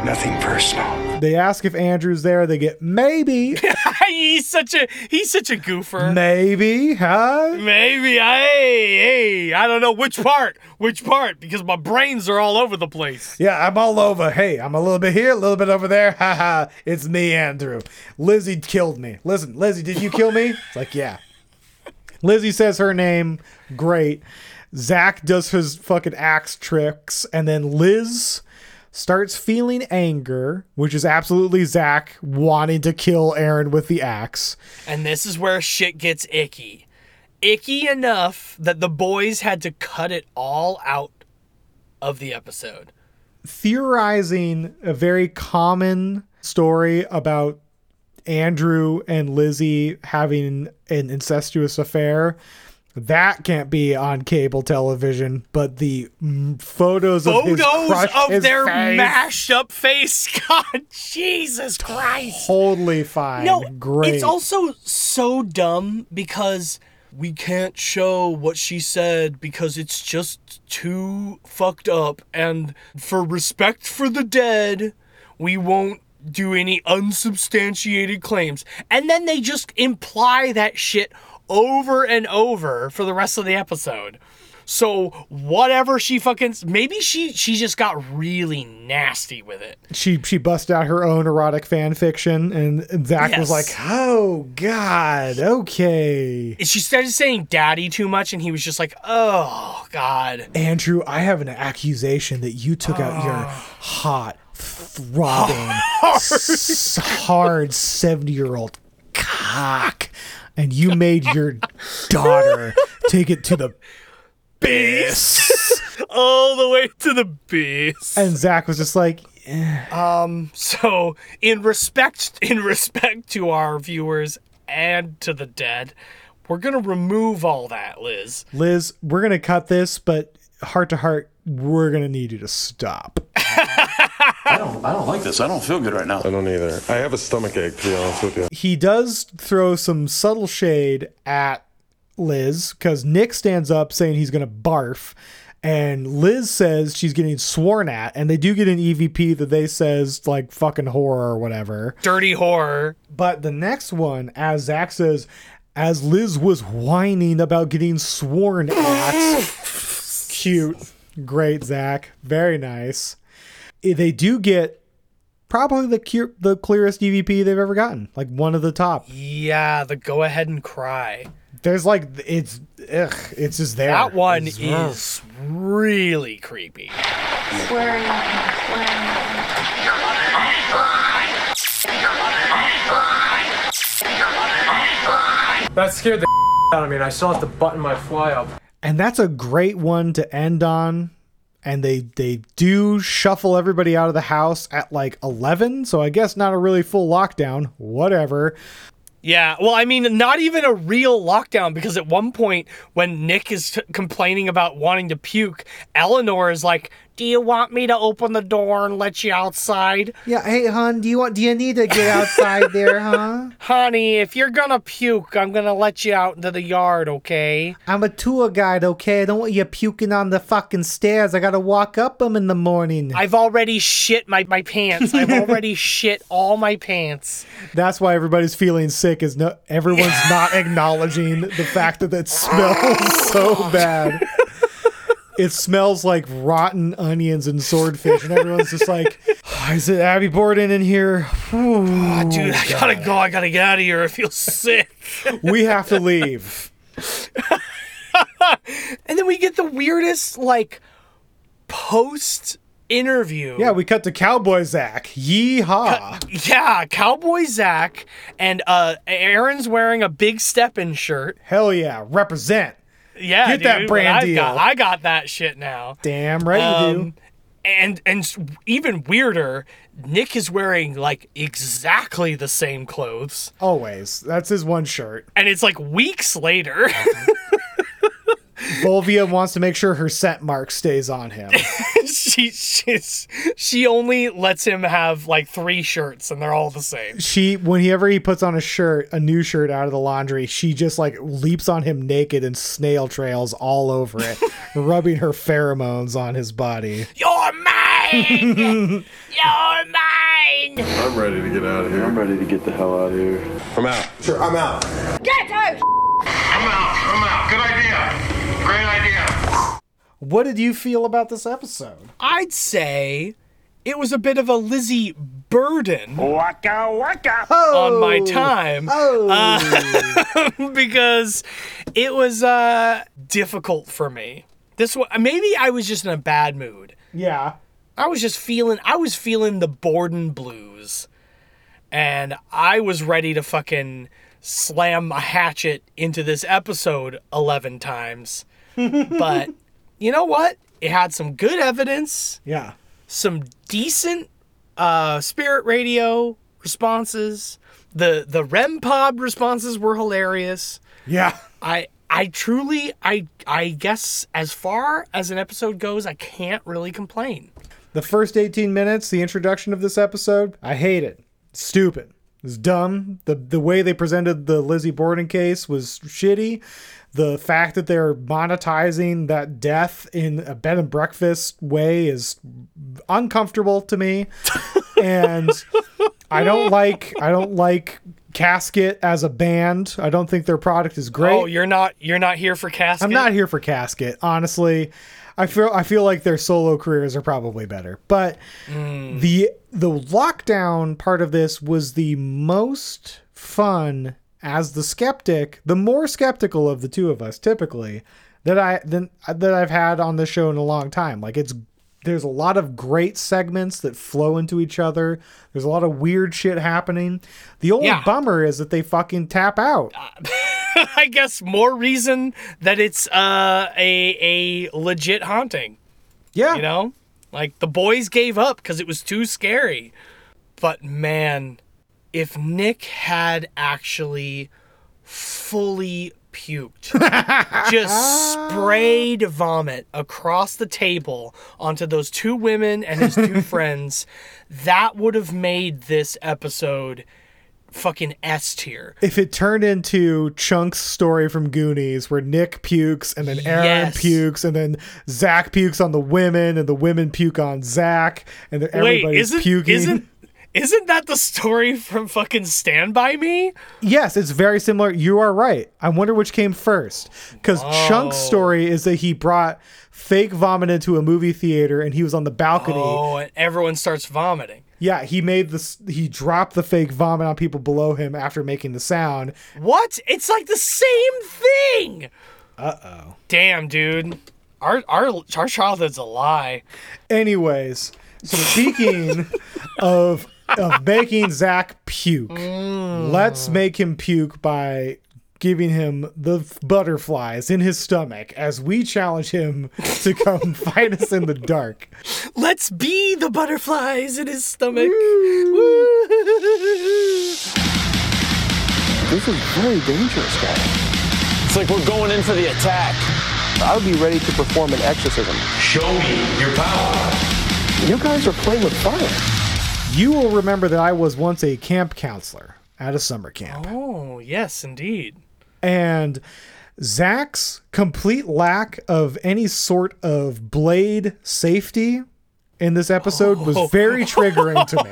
did. Nothing personal. They ask if Andrew's there, they get maybe. he's such a he's such a goofer. maybe, huh? Maybe I hey, I don't know which part. Which part because my brains are all over the place. Yeah, I'm all over. Hey, I'm a little bit here, a little bit over there. Ha ha. It's me, Andrew. Lizzie killed me. Listen, Lizzie, did you kill me? It's like, yeah. Lizzie says her name. Great. Zak does his fucking axe tricks, and then Liz starts feeling anger, which is absolutely Zak wanting to kill Aaron with the axe. And this is where shit gets icky. Icky enough that the boys had to cut it all out of the episode. theorizing a very common story about Andrew and Lizzie having an incestuous affair. That can't be on cable television, but the mm, photos, of Photos crush, of his their face, mashed up face. God, Jesus Christ. totally fine. No, great. it's also so dumb because we can't show what she said because it's just too fucked up. And for respect for the dead, we won't do any unsubstantiated claims. And then they just imply that shit over and over for the rest of the episode. So whatever she fucking maybe she she just got really nasty with it. she she busted out her own erotic fan fiction, and, Zak Yes. was like, "Oh God, okay." She started saying daddy too much and he was just like, "Oh god." Andrew, I have an accusation that you took out your ah. hot, throbbing, hard 70 year old cock and you made your daughter take it to the base. All the way to the base. And Zak was just like, Um so in respect in respect to our viewers and to the dead, we're going to remove all that, Liz. Liz, we're going to cut this, but heart to heart, we're going to need you to stop. I don't, I don't like this. I don't feel good right now. I don't either. I have a stomach ache, to be honest with you. he does throw some subtle shade at Liz because Nick stands up saying he's going to barf. And Liz says she's getting sworn at, and they do get an EVP that they says like fucking horror or whatever. Dirty horror. But the next one, as Zak says, as Liz was whining about getting sworn at, cute, great, Zak, very nice. They do get probably the cu- the clearest EVP they've ever gotten, like one of the top. Yeah, the go ahead and cry. There's like it's ugh, it's just there. That one It's- is really creepy. Swearing at him, swearing at. That scared the out of me, and I still have to button my fly up. and that's a great one to end on. And they they do shuffle everybody out of the house at like eleven, so I guess not a really full lockdown. Whatever. Yeah, well, I mean, not even a real lockdown because at one point when Nick is t- complaining about wanting to puke, Eleanor is like, "Do you want me to open the door and let you outside?" Yeah, hey hon, do you want do you need to get outside there, huh? Honey, if you're gonna puke, I'm gonna let you out into the yard, okay? I'm a tour guide, okay? I don't want you puking on the fucking stairs. I gotta walk up them in the morning. I've already shit my, my pants. I've already shit all my pants. That's why everybody's feeling sick. Is no everyone's not acknowledging the fact that it smells so bad. It smells like rotten onions and swordfish, and everyone's just like, "Is it Abby Borden in here?" Oh, dude, I gotta go. I gotta get out of here. I feel sick. we have to leave. And then we get the weirdest, like, post interview. Yeah, we cut to Cowboy Zak. Yeehaw! Yeah, Cowboy Zak and uh Aaron's wearing a big steppin' shirt. Hell yeah, represent. Yeah, Get that brand I've deal. Got, I got that shit now. Damn right you do. Um, And and even weirder, Nick is wearing like exactly the same clothes, Always. That's his one shirt. and it's like weeks later. Volvia wants to make sure her scent mark stays on him. she she's, she only lets him have like three shirts, and they're all the same. She, whenever he puts on a shirt, a new shirt out of the laundry, she just like leaps on him naked and snail trails all over it, rubbing her pheromones on his body. You're mine. You're mine. I'm ready to get out of here. I'm ready to get the hell out of here. I'm out. Sure, I'm out. Get out! I'm out. I'm out. Good idea. Great idea. What did you feel about this episode? I'd say it was a bit of a Lizzie burden Waka waka. on my time. Uh, because it was uh, difficult for me. This one, maybe I was just in a bad mood. Yeah. I was just feeling, I was feeling the Borden blues, and I was ready to fucking slam a hatchet into this episode eleven times. But you know what? It had some good evidence Yeah. some decent uh, spirit radio responses. The the REM pod responses were hilarious. Yeah. I I truly I I guess as far as an episode goes, I can't really complain. The first 18 minutes, the introduction of this episode, I hate it. Stupid. It's dumb. The the way they presented the Lizzie Borden case was shitty. The fact that they're monetizing that death in a bed and breakfast way is uncomfortable to me. and I don't like I don't like Kasket as a band. I don't think their product is great. Oh, you're not you're not here for Kasket. I'm not here for Kasket, honestly. I feel I feel like their solo careers are probably better. But mm. the the lockdown part of this was the most fun as the skeptic, the more skeptical of the two of us typically that I than that I've had on the show in a long time. Like it's there's a lot of great segments that flow into each other. There's a lot of weird shit happening. The only Yeah. bummer is that they fucking tap out. Uh, I guess more reason that it's uh, a a legit haunting. Yeah. You know? Like the boys gave up because it was too scary. But man, if Nick had actually fully puked. Just sprayed vomit across the table onto those two women and his two friends. That would have made this episode fucking S tier. If it turned into Chunk's story from Goonies, where Nick pukes and then Aaron Yes. pukes and then Zak pukes on the women and the women puke on Zak and then Wait, everybody's isn't puking. isn't isn't that the story from fucking Stand By Me? Yes, it's very similar. You are right. I wonder which came first. Because Chunk's oh. story is that he brought fake vomit into a movie theater and he was on the balcony. Oh, and everyone starts vomiting. Yeah, he made this. He dropped the fake vomit on people below him after making the sound. What? It's like the same thing. Uh oh. Damn, dude. Our our our childhood's a lie. Anyways, so speaking of of making Zak puke, let's make him puke by giving him the butterflies in his stomach as we challenge him to come fight us in the dark. Let's be the butterflies in his stomach. This is very dangerous, guys. It's like we're going in for the attack. I would be ready to perform an exorcism. Show me your power. You guys are playing with fire. You will remember that I was once a camp counselor at a summer camp. Oh, yes, indeed. And Zak's complete lack of any sort of blade safety in this episode was Oh. very triggering to me.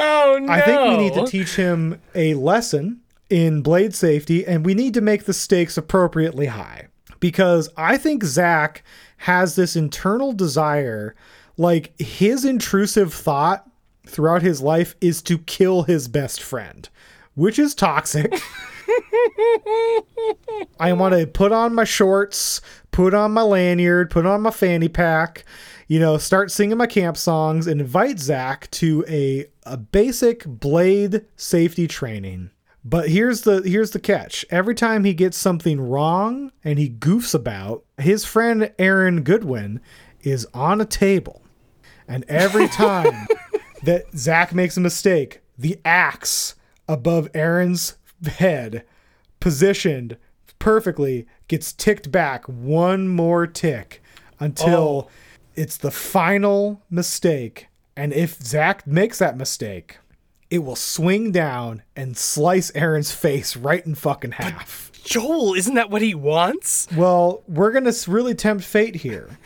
Oh no. I think we need to teach him a lesson in blade safety and we need to make the stakes appropriately high. Because I think Zak has this internal desire, like his intrusive thought throughout his life is to kill his best friend, which is toxic. I want to put on my shorts, put on my lanyard, put on my fanny pack, you know, start singing my camp songs and invite Zak to a, a basic blade safety training. But here's the here's the catch. Every time he gets something wrong and he goofs about, his friend Aaron Goodwin is on a table. And every time that Zak makes a mistake, the axe above Aaron's head, positioned perfectly, gets ticked back one more tick until oh. it's the final mistake. And if Zak makes that mistake, it will swing down and slice Aaron's face right in fucking half. Joel, isn't that what he wants? Well, we're gonna really tempt fate here.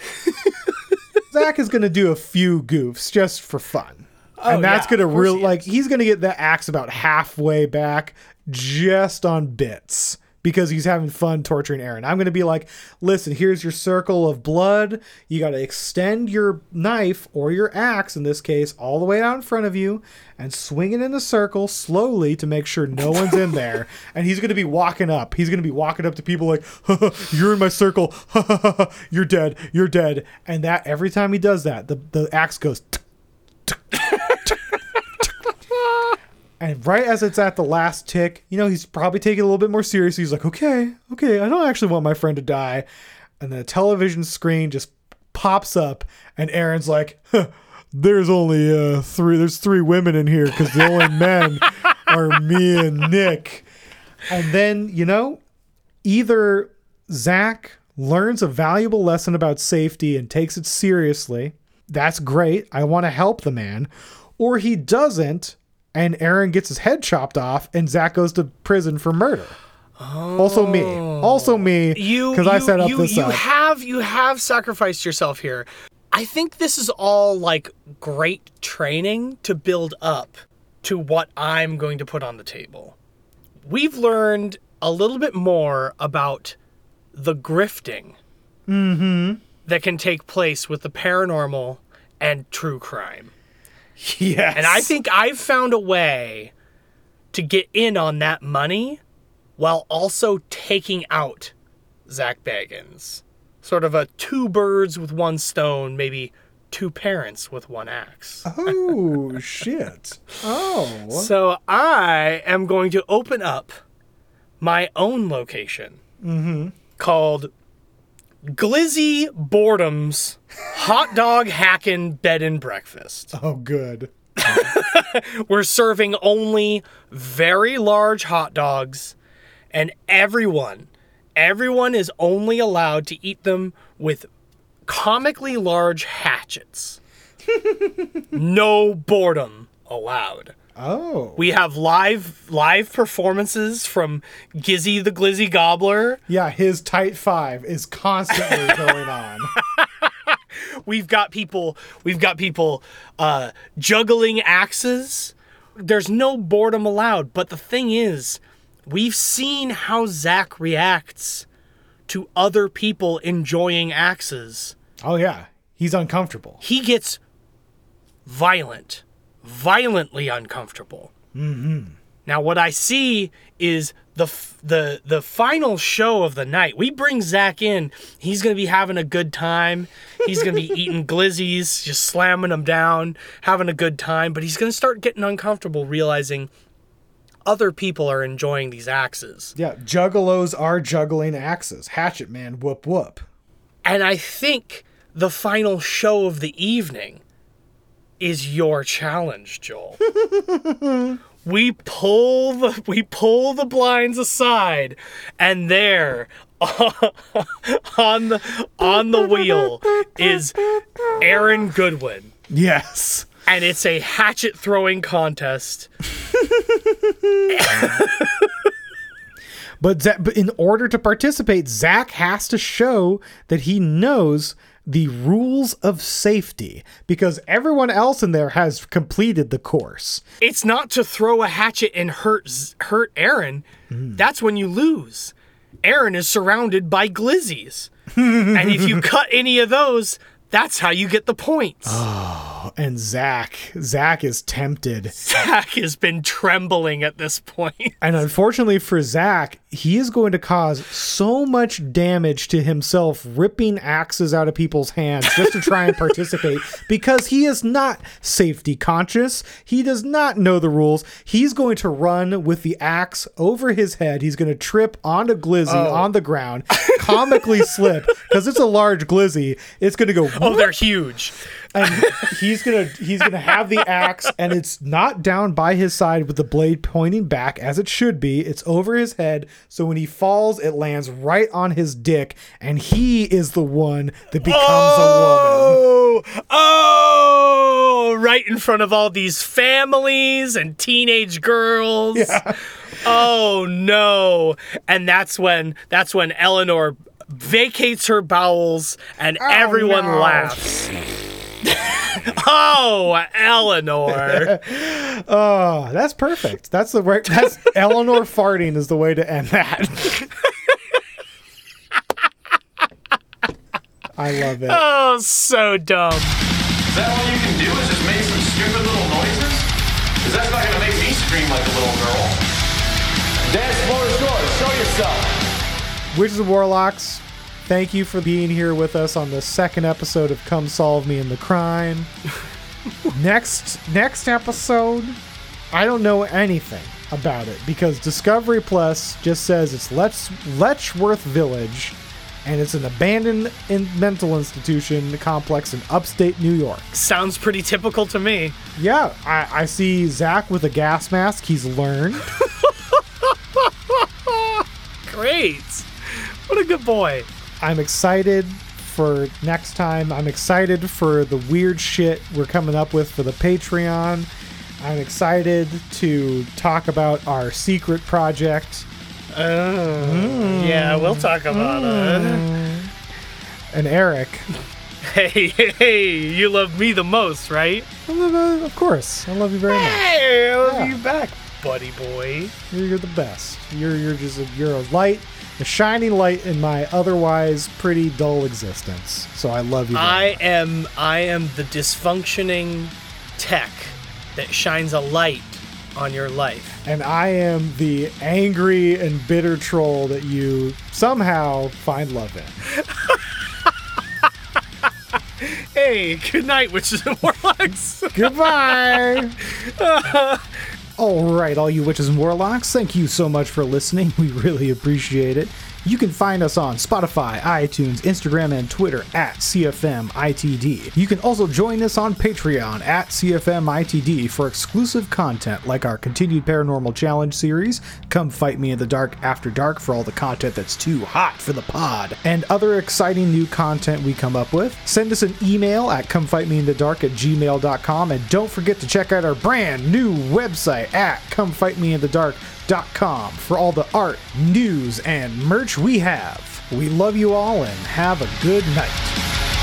Zak is gonna do a few goofs just for fun, Oh, and that's yeah, gonna real like he's gonna get the axe about halfway back, just on bits because he's having fun torturing Aaron. I'm gonna be like, listen, here's your circle of blood. You gotta extend your knife or your axe in this case all the way out in front of you and swing it in a circle slowly to make sure no one's in there. And he's gonna be walking up. He's gonna be walking up to people like, "You're in my circle. You're dead. You're dead." And that every time he does that, the the axe goes. And right as it's at the last tick, you know, he's probably taking it a little bit more seriously. He's like, okay, okay, I don't actually want my friend to die. And the television screen just pops up, and Aaron's like, huh, there's only uh, three, there's three women in here because the only men are me and Nick. And then, you know, either Zak learns a valuable lesson about safety and takes it seriously. That's great. I want to help the man. Or he doesn't, and Aaron gets his head chopped off, and Zak goes to prison for murder. Also me. Also me. You Because I set up you, this you up. have you have sacrificed yourself here. I think this is all like great training to build up to what I'm going to put on the table. We've learned a little bit more about the grifting mm-hmm. that can take place with the paranormal and true crime. Yes. And I think I've found a way to get in on that money while also taking out Zak Bagans. Sort of a two birds with one stone, maybe two parents with one axe. Oh, shit. Oh. So I am going to open up my own location Mm-hmm. called Glizzy Boredom's Hot Dog hacking Bed and Breakfast. Oh, good. We're serving only very large hot dogs, and everyone, everyone is only allowed to eat them with comically large hatchets. no boredom allowed. Oh. We have live live performances from Gizzy the Glizzy Gobbler. Yeah, his tight five is constantly going on. We've got people we've got people uh juggling axes. There's no boredom allowed, but the thing is, we've seen how Zak reacts to other people enjoying axes. Oh yeah, he's uncomfortable. He gets violent, violently uncomfortable. Mm-hmm. Now, what I see is the the the final show of the night. We bring Zak in. He's gonna be having a good time. He's gonna be eating glizzies, just slamming them down, having a good time. But he's gonna start getting uncomfortable, realizing other people are enjoying these axes. Yeah, juggalos are juggling axes. Hatchet man, whoop whoop. And I think the final show of the evening is your challenge, Joel. we pull the we pull the blinds aside and there on the on the wheel is Aaron Goodwin. Yes. And it's a hatchet throwing contest. But, but in order to participate, Zak has to show that he knows the rules of safety because everyone else in there has completed the course. It's not to throw a hatchet and hurt hurt Aaron. Hmm. That's when you lose. Aaron is surrounded by glizzies. and if you cut any of those, that's how you get the points. Oh, and Zak, Zak is tempted. Zak has been trembling at this point. And unfortunately for Zak, he is going to cause so much damage to himself, ripping axes out of people's hands just to try and participate because he is not safety conscious. He does not know the rules. He's going to run with the axe over his head. He's going to trip onto Glizzy Oh. on the ground, comically slip because it's a large Glizzy. It's going to go. Oh, they're huge. And he's gonna he's gonna have the axe, and it's not down by his side with the blade pointing back as it should be. It's over his head, so when he falls, it lands right on his dick, and he is the one that becomes oh, Oh, right in front of all these families and teenage girls. Yeah. Oh no. And that's when that's when Eleanor vacates her bowels and oh, everyone no. laughs. oh, Eleanor. Oh, that's perfect. That's the right. That's Eleanor farting is the way to end that. I love it. Oh, so dumb. Is that all you can do is just make some stupid little noises? Because that's not going to make me scream like a little girl. Dance floor is yours. Show yourself. Witches of Warlocks, thank you for being here with us on the second episode of Come Solve Me in the Crime. next next episode, I don't know anything about it because Discovery Plus just says it's Letch Letchworth Village and it's an abandoned in- mental institution complex in upstate New York. Sounds pretty typical to me. Yeah, I, I see Zak with a gas mask. He's learned. Great. What a good boy. I'm excited for next time. I'm excited for the weird shit we're coming up with for the Patreon. I'm excited to talk about our secret project. Oh, yeah, we'll talk about it. Hmm. And Erik. Hey, hey, you love me the most, right? Uh, of course. I love you very much. Hey, I love Yeah. you back, buddy boy. You're, you're the best. You're you're just a, you're a light, a shining light in my otherwise pretty dull existence. So I love you. I am I am the dysfunctioning tech that shines a light on your life. and I am the angry and bitter troll that you somehow find love in. Hey, good night, witches and warlocks. Goodbye. All right, all you witches and warlocks, thank you so much for listening. We really appreciate it. You can find us on Spotify, iTunes, Instagram, and Twitter at CFMITD. You can also join us on Patreon at CFMITD for exclusive content like our continued Paranormal Challenge series, Come Fight Me in the Dark After Dark for all the content that's too hot for the pod, and other exciting new content we come up with. Send us an email at comefightmeinthedark at gmail.com and don't forget to check out our brand new website at comefightmeinthedark.com for all the art, news, and merch we have. We love you all and have a good night.